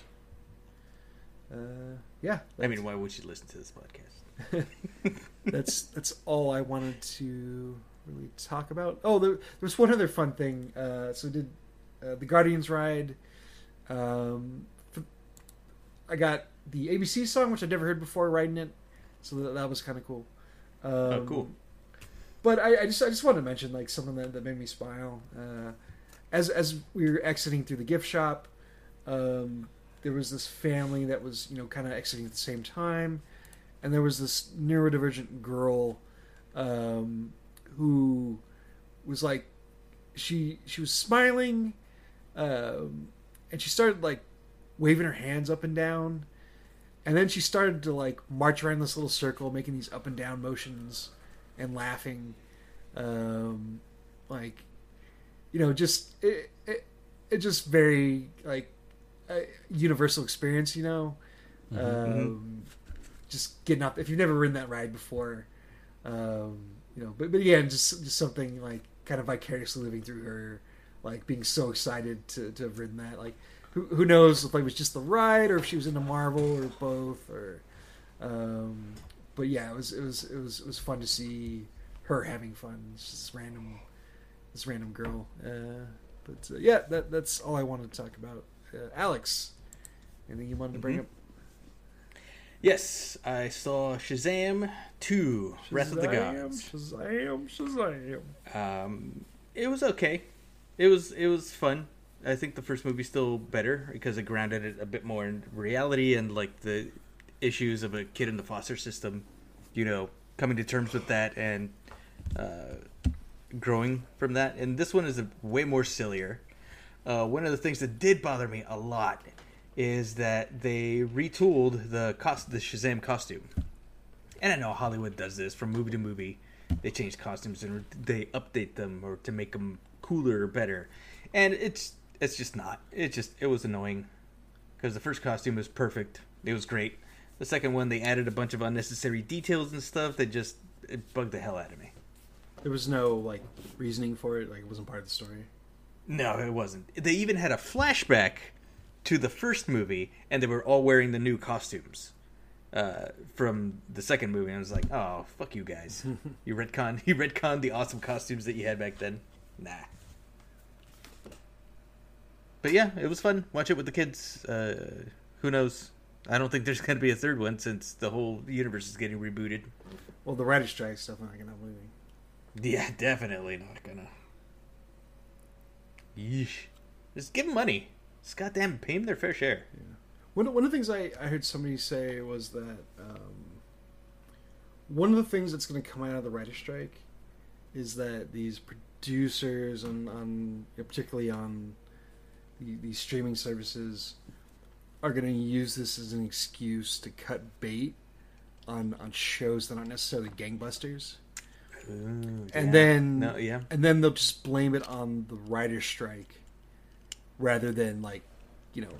uh, yeah I mean, why would you listen to this podcast? that's that's all I wanted to really talk about. Oh, there, there was one other fun thing. Uh, so we did uh, the Guardians ride. Um, f- I got the ABC song, which I'd never heard before, riding it. So that, that was kind of cool. Um, Oh, cool. But I, I just I just wanted to mention like something that, that made me smile. Uh, as as we were exiting through the gift shop, um, there was this family that was you know kind of exiting at the same time, and there was this neurodivergent girl um, who was like she she was smiling, um, and she started like waving her hands up and down, and then she started to like march around this little circle, making these up and down motions and laughing, um, like you know, just it, it, it just very like a universal experience, you know. Um, just getting up if you've never ridden that ride before, um, you know. But but again, just just something like kind of vicariously living through her, like being so excited to to have ridden that. Like who who knows if like it was just the ride or if she was into Marvel or both or. Um, but yeah, it was it was it was it was fun to see her having fun. It's just this random this random girl. Uh, but uh, yeah, that that's all I wanted to talk about. Uh, Alex, anything you wanted to bring Mhm. up? Yes, I saw Shazam 2, Wrath of the Gods. Shazam! Shazam! Um, it was okay. It was it was fun. I think the first movie's still better because it grounded it a bit more in reality and like the issues of a kid in the foster system. You know, coming to terms with that and uh, growing from that. And this one is a, way more sillier. Uh, one of the things that did bother me a lot is that they retooled the cost the Shazam costume. And I know Hollywood does this from movie to movie. They change costumes and they update them or to make them cooler or better. And it's it's just not. It just it was annoying because the first costume was perfect. It was great. The second one they added a bunch of unnecessary details and stuff that just it bugged the hell out of me. There was no like reasoning for it. Like it wasn't part of the story. No, it wasn't. They even had a flashback to the first movie, and they were all wearing the new costumes uh, from the second movie. And I was like, "Oh, fuck you guys! you retcon, you retcon the awesome costumes that you had back then." Nah. But yeah, it was fun. Watch it with the kids. Uh, who knows? I don't think there's going to be a third one since the whole universe is getting rebooted. Well, the writer strike stuff not gonna help anything. Yeah, definitely not gonna. Yeesh. Just give them money. Just goddamn pay them their fair share. Yeah. One, one of the things I, I heard somebody say was that um, one of the things that's going to come out of the writer strike is that these producers on, on particularly on the, these streaming services are going to use this as an excuse to cut bait on, on shows that aren't necessarily gangbusters. and yeah. then No, yeah. and then they'll just blame it on the writer's strike rather than like you know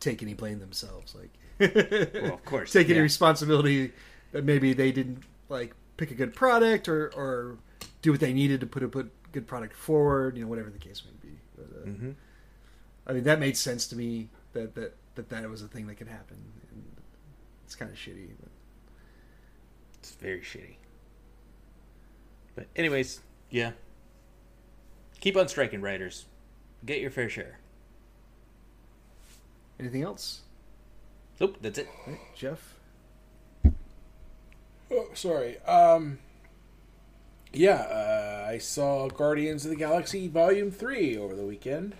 take any blame themselves like Well, of course. take any responsibility that maybe they didn't like pick a good product or or do what they needed to put a put good product forward you know whatever the case may be but, uh, Mhm. i mean that made sense to me that that that, that was a thing that could happen and it's kind of shitty but It's very shitty. But anyways, yeah. Keep on striking, writers. Get your fair share. anything else Nope, that's it. right, jeff Oh, sorry. Um, yeah, uh, I saw Guardians of the Galaxy Volume 3 over the weekend.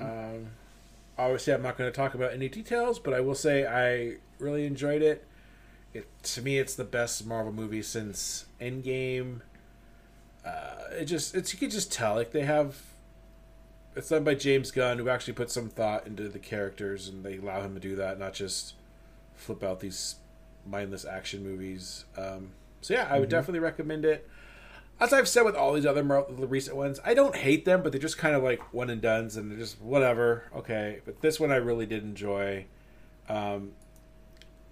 Um, obviously, I'm not going to talk about any details, but I will say I really enjoyed it. it to me, it's the best Marvel movie since Endgame. Uh, it just, it's you could just tell like they have. It's done by James Gunn, who actually put some thought into the characters, and they allow him to do that, not just flip out these mindless action movies. Um, so yeah, I would definitely recommend it. As I've said with all these other Mar- the recent ones, I don't hate them, but they're just kind of like one and duns, and they're just whatever. Okay, but this one I really did enjoy. Um,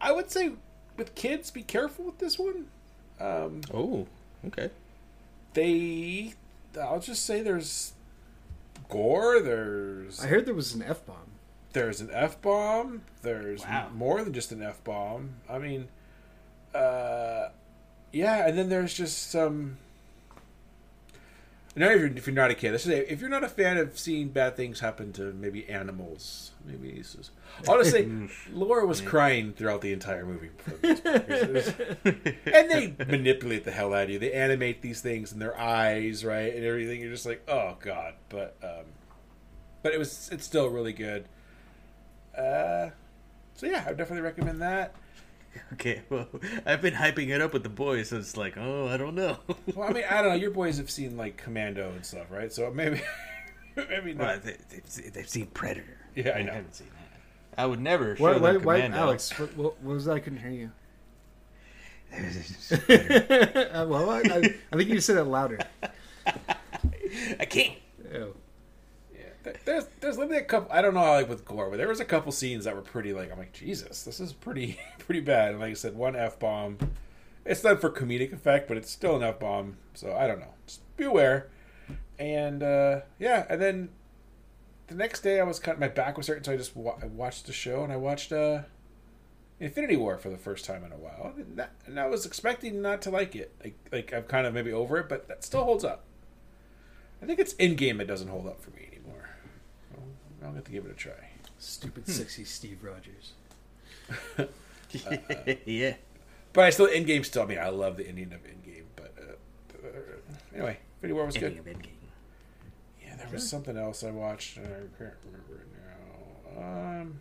I would say with kids, be careful with this one. Um, Oh, okay. they, I'll just say there's gore. There's i heard there was an f-bomb there's an f bomb. There's Wow. more than just an f bomb. I mean, uh, yeah, and then there's just some. Now, if you're, if you're not a kid, let's say if you're not a fan of seeing bad things happen to maybe animals, maybe this is. Honestly, Laura was crying throughout the entire movie. for the most part. It's- it's- and they manipulate the hell out of you. They animate these things in their eyes, right, and everything. You're just like, oh god. But um, but it was it's still really good. Uh, so yeah, I would definitely recommend that. Okay, well, I've been hyping it up with the boys, so it's like, oh, I don't know. Well, I mean, I don't know. Your boys have seen like Commando and stuff, right? So maybe maybe well, not. they, they've, they've seen Predator. Yeah, I know. I haven't seen that. I would never show why, them why, why, Commando. alex what, what, what was that i couldn't hear you uh, well, I, I, I think you said it louder. I can't. Ew. Yeah, There- there's there's literally a couple. I don't know, like with gore, but there was a couple scenes that were pretty like I'm like Jesus, this is pretty pretty bad. And like I said, one f bomb. It's done for comedic effect, but it's still an f bomb. So I don't know. Just be aware. And uh, yeah, and then the next day I was of my back was hurting, so I just wa- I watched the show and I watched uh, Infinity War for the first time in a while, and, that, and I was expecting not to like it. Like like I'm kind of maybe over it, but that still holds up. I think it's Endgame it doesn't hold up for me anymore. I'll, I'll to give it a try. Stupid, sexy Steve Rogers. yeah. But I still Endgame still. I mean, I love the ending of Endgame. But uh, uh, anyway, Infinity War was Ending good. of Endgame. Yeah, there was something else I watched. And I can't remember it now. Um,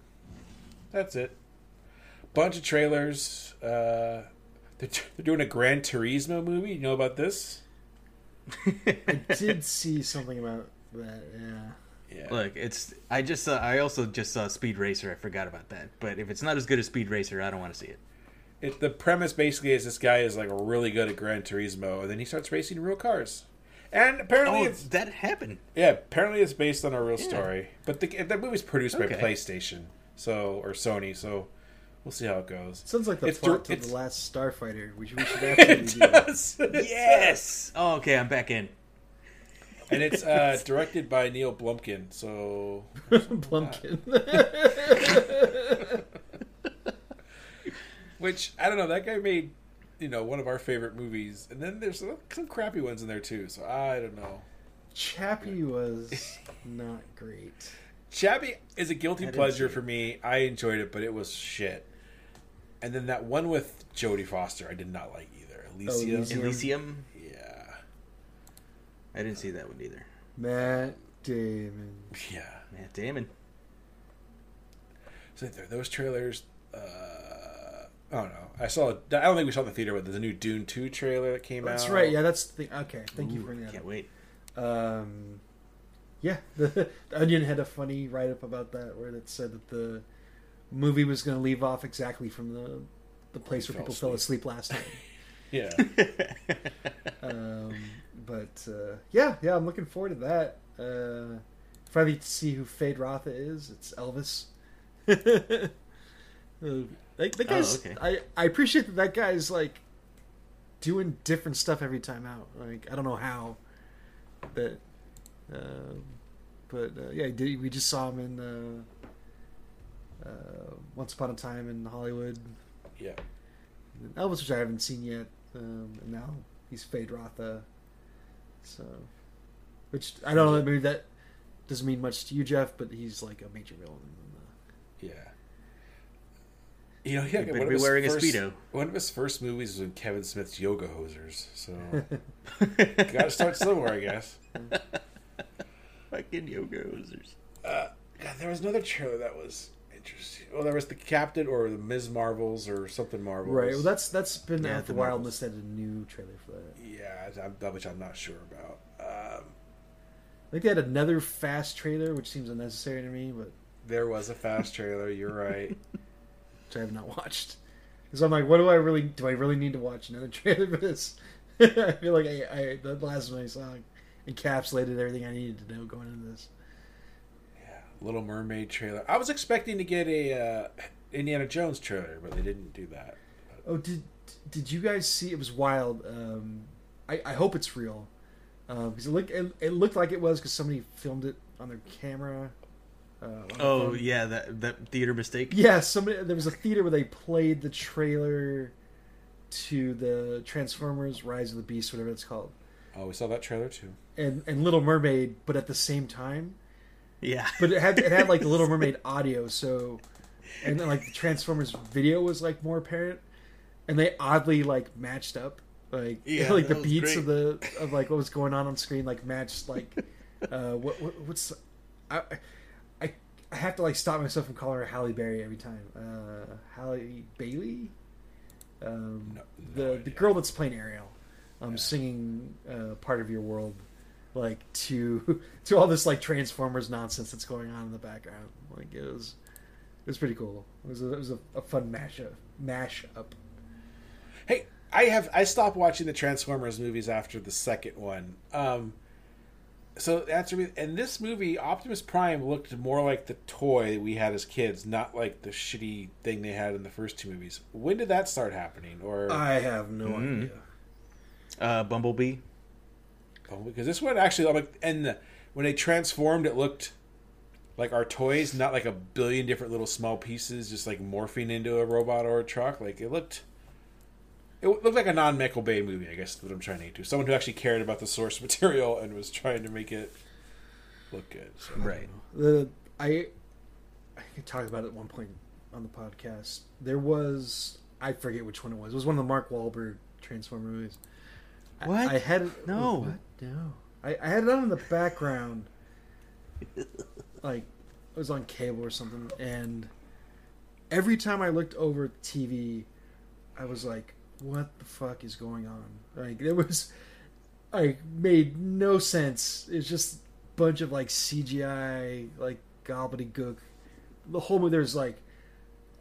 that's it. Bunch of trailers. Uh, they're, they're doing a Gran Turismo movie. You know about this? I did see something about that. Yeah. Yeah. Look, it's. I just saw. I also just saw Speed Racer. I forgot about that. But if it's not as good as Speed Racer, I don't want to see it. It, the premise basically is this guy is like really good at Gran Turismo, and then he starts racing real cars. And apparently, Oh, it's that happened. Yeah, apparently it's based on a real story. But the the movie's produced by PlayStation, so or Sony, so we'll see how it goes. Sounds like the It's plot dir- to the last Starfighter, which we should it absolutely do. does. Yes. Oh, okay. I'm back in. And it's uh, directed by Neill Blomkamp. So Plumpkin. which I don't know. That guy made you know one of our favorite movies, and then there's some, some crappy ones in there too. So I don't know. Chappie was not great. Chappie is a guilty didn't pleasure for me. I enjoyed it, but it was shit. And then that one with Jodie Foster, I did not like either. Alicia, Elysium. Elysium. Yeah, I didn't see that one either. Matt Damon. yeah. Matt Damon. So there, those trailers. Uh, I don't know. I saw. I don't think we saw the theater, but there's a new Dune Two trailer that came out. That's right. Yeah, that's the okay. Thank you for bringing that Can't up. wait. Um, yeah, the, Onion had a funny write up about that where it said that the movie was going to leave off exactly from the the place where Fell people fell asleep last night. Yeah. Um, but uh, yeah, yeah, I'm looking forward to that. Uh, finally, to see who Feyd-Rautha is. It's Elvis. uh, like the guy's, okay. I I appreciate that that guy's like doing different stuff every time out. Like I don't know how, but um, but uh, yeah, did, we just saw him in uh, uh, Once Upon a Time in Hollywood. Yeah. Elvis, which I haven't seen yet, um, and now he's Feyd-Rautha. So, which I don't know. Maybe that doesn't mean much to you, Jeff, but he's like a major villain. in the... Yeah. You know, yeah, You better one of be his wearing a Speedo. One of his first movies was in Kevin Smith's Yoga Hosers, so got to start somewhere, I guess. Fucking yoga hosers. Uh, God, there was another trailer that was interesting. Well, there was the Captain or the Ms. Marvels or something Marvels. right. Well, that's that's been Yeah, out the a while, Marvels. unless they had a new trailer for that. yeah, that which I'm not sure about. Um, I think they had another fast trailer, which seems unnecessary to me, but there was a fast trailer. You're right. which I have not watched. Because I'm like, what do I really do? I really need to watch another trailer for this? I feel like I, I the last one I saw encapsulated everything I needed to know going into this. Yeah, Little Mermaid trailer. I was expecting to get a uh, Indiana Jones trailer, but they didn't do that. Oh, did did you guys see? It was wild. Um, I I hope it's real uh, because it looked it, it looked like it was because somebody filmed it on their camera. Uh, on Oh phone. yeah, that that theater mistake. yeah. Somebody there was a theater where they played the trailer to the Transformers: Rise of the Beast, whatever it's called, Oh, we saw that trailer too. and and Little Mermaid, but at the same time. Yeah. But it had it had like the Little Mermaid audio, so and then, like the Transformers video was like more apparent, and they oddly like matched up, like Yeah, like the beats great. of the of like what was going on on screen like matched like uh what, what what's I I I have to like stop myself from calling her Halle Berry every time. Uh Halle Bailey, um, No- no the the girl that's playing Ariel, um, Yeah. singing uh, "Part of Your World." Like to to all this like Transformers nonsense that's going on in the background. Like it was it was pretty cool. It was a, it was a, a fun mashup mashup. Hey, I have I stopped watching the Transformers movies after the second one. Um, so that's me. In this movie, Optimus Prime looked more like the toy we had as kids, not like the shitty thing they had in the first two movies. When did that start happening? Or I have no Mm. idea. Uh, Bumblebee. Because this one actually, I'm like, and the, when they transformed, it looked like our toys, not like a billion different little small pieces, just like morphing into a robot or a truck. Like it looked. It looked like a non-Michael Bay movie, I guess. Is what I'm trying to get to. Someone who actually cared about the source material and was trying to make it look good. So. Right. The I I think I talked about it at one point on the podcast. There was I forget which one it was. It was one of the Mark Wahlberg Transformer movies. What? I, had. No. What? No. I, I had it on in the background. like it was on cable or something, and every time I looked over at TV, I was like, "What the fuck is going on?" Like it was, I made no sense. It's just a bunch of like CGI, like gobbledygook. The whole movie, there's like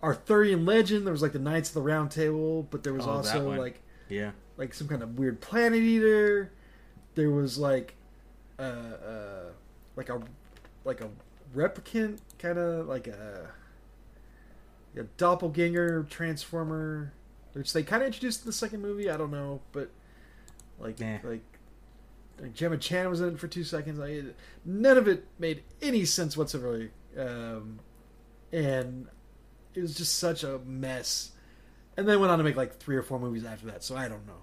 Arthurian legend. There was like the Knights of the Round Table, but there was Oh, also like Yeah. like some kind of weird planet eater. There was like, uh, uh like a like a replicant kind of like a, a doppelganger transformer, which they kind of introduced in the second movie. I don't know, but like Nah. like. Like Gemma Chan was in it for two seconds. I, none of it made any sense whatsoever, um, and it was just such a mess. And then went on to make like three or four movies after that. So I don't know.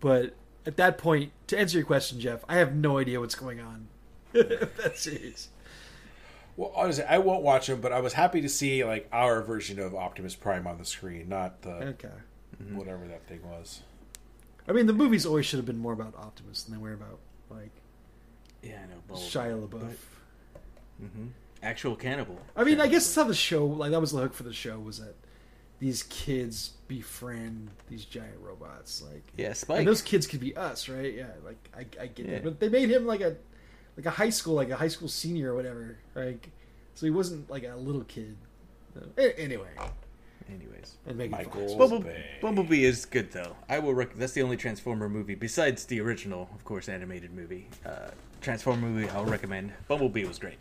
But at that point, to answer your question, Jeff, I have no idea what's going on. that series. Well, honestly, I won't watch them, but I was happy to see like our version of Optimus Prime on the screen, not the Okay. whatever that thing was. I mean, the movies always should have been more about Optimus than they were about like Yeah, I know. Bumblebee. Shia LaBeouf. hmm Actual cannibal. I mean, I guess that's how the show, like that was the hook for the show, was that these kids befriend these giant robots, like. Yeah, Spike. And those kids could be us, right? Yeah, like I, I get Yeah. it, but they made him like a, like a high school, like a high school senior or whatever, like, so he wasn't like a little kid. Anyway, Anyways, And Megan Michael Fox. Bumble- Bumblebee is good though. I will. Rec- that's the only Transformer movie besides the original, of course, animated movie. Uh, Transformer movie I'll recommend. Bumblebee was great.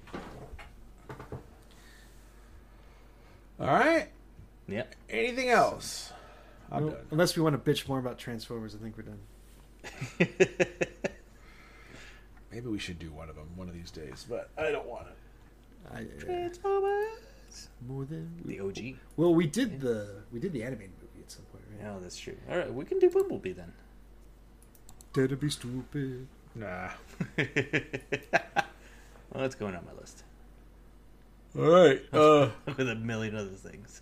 All right. Yeah. Anything else? I'm Well, done. unless we want to bitch more about Transformers, I think we're done. Maybe we should do one of them one of these days, but I don't want it. I, uh, Transformers. more than The OG. well, we did the we did the animated movie at some point, right? Yeah, that's true. All right, we can do Bumblebee then. Dare to be stupid. Nah. well, that's going on my list All right. Uh, with a million other things.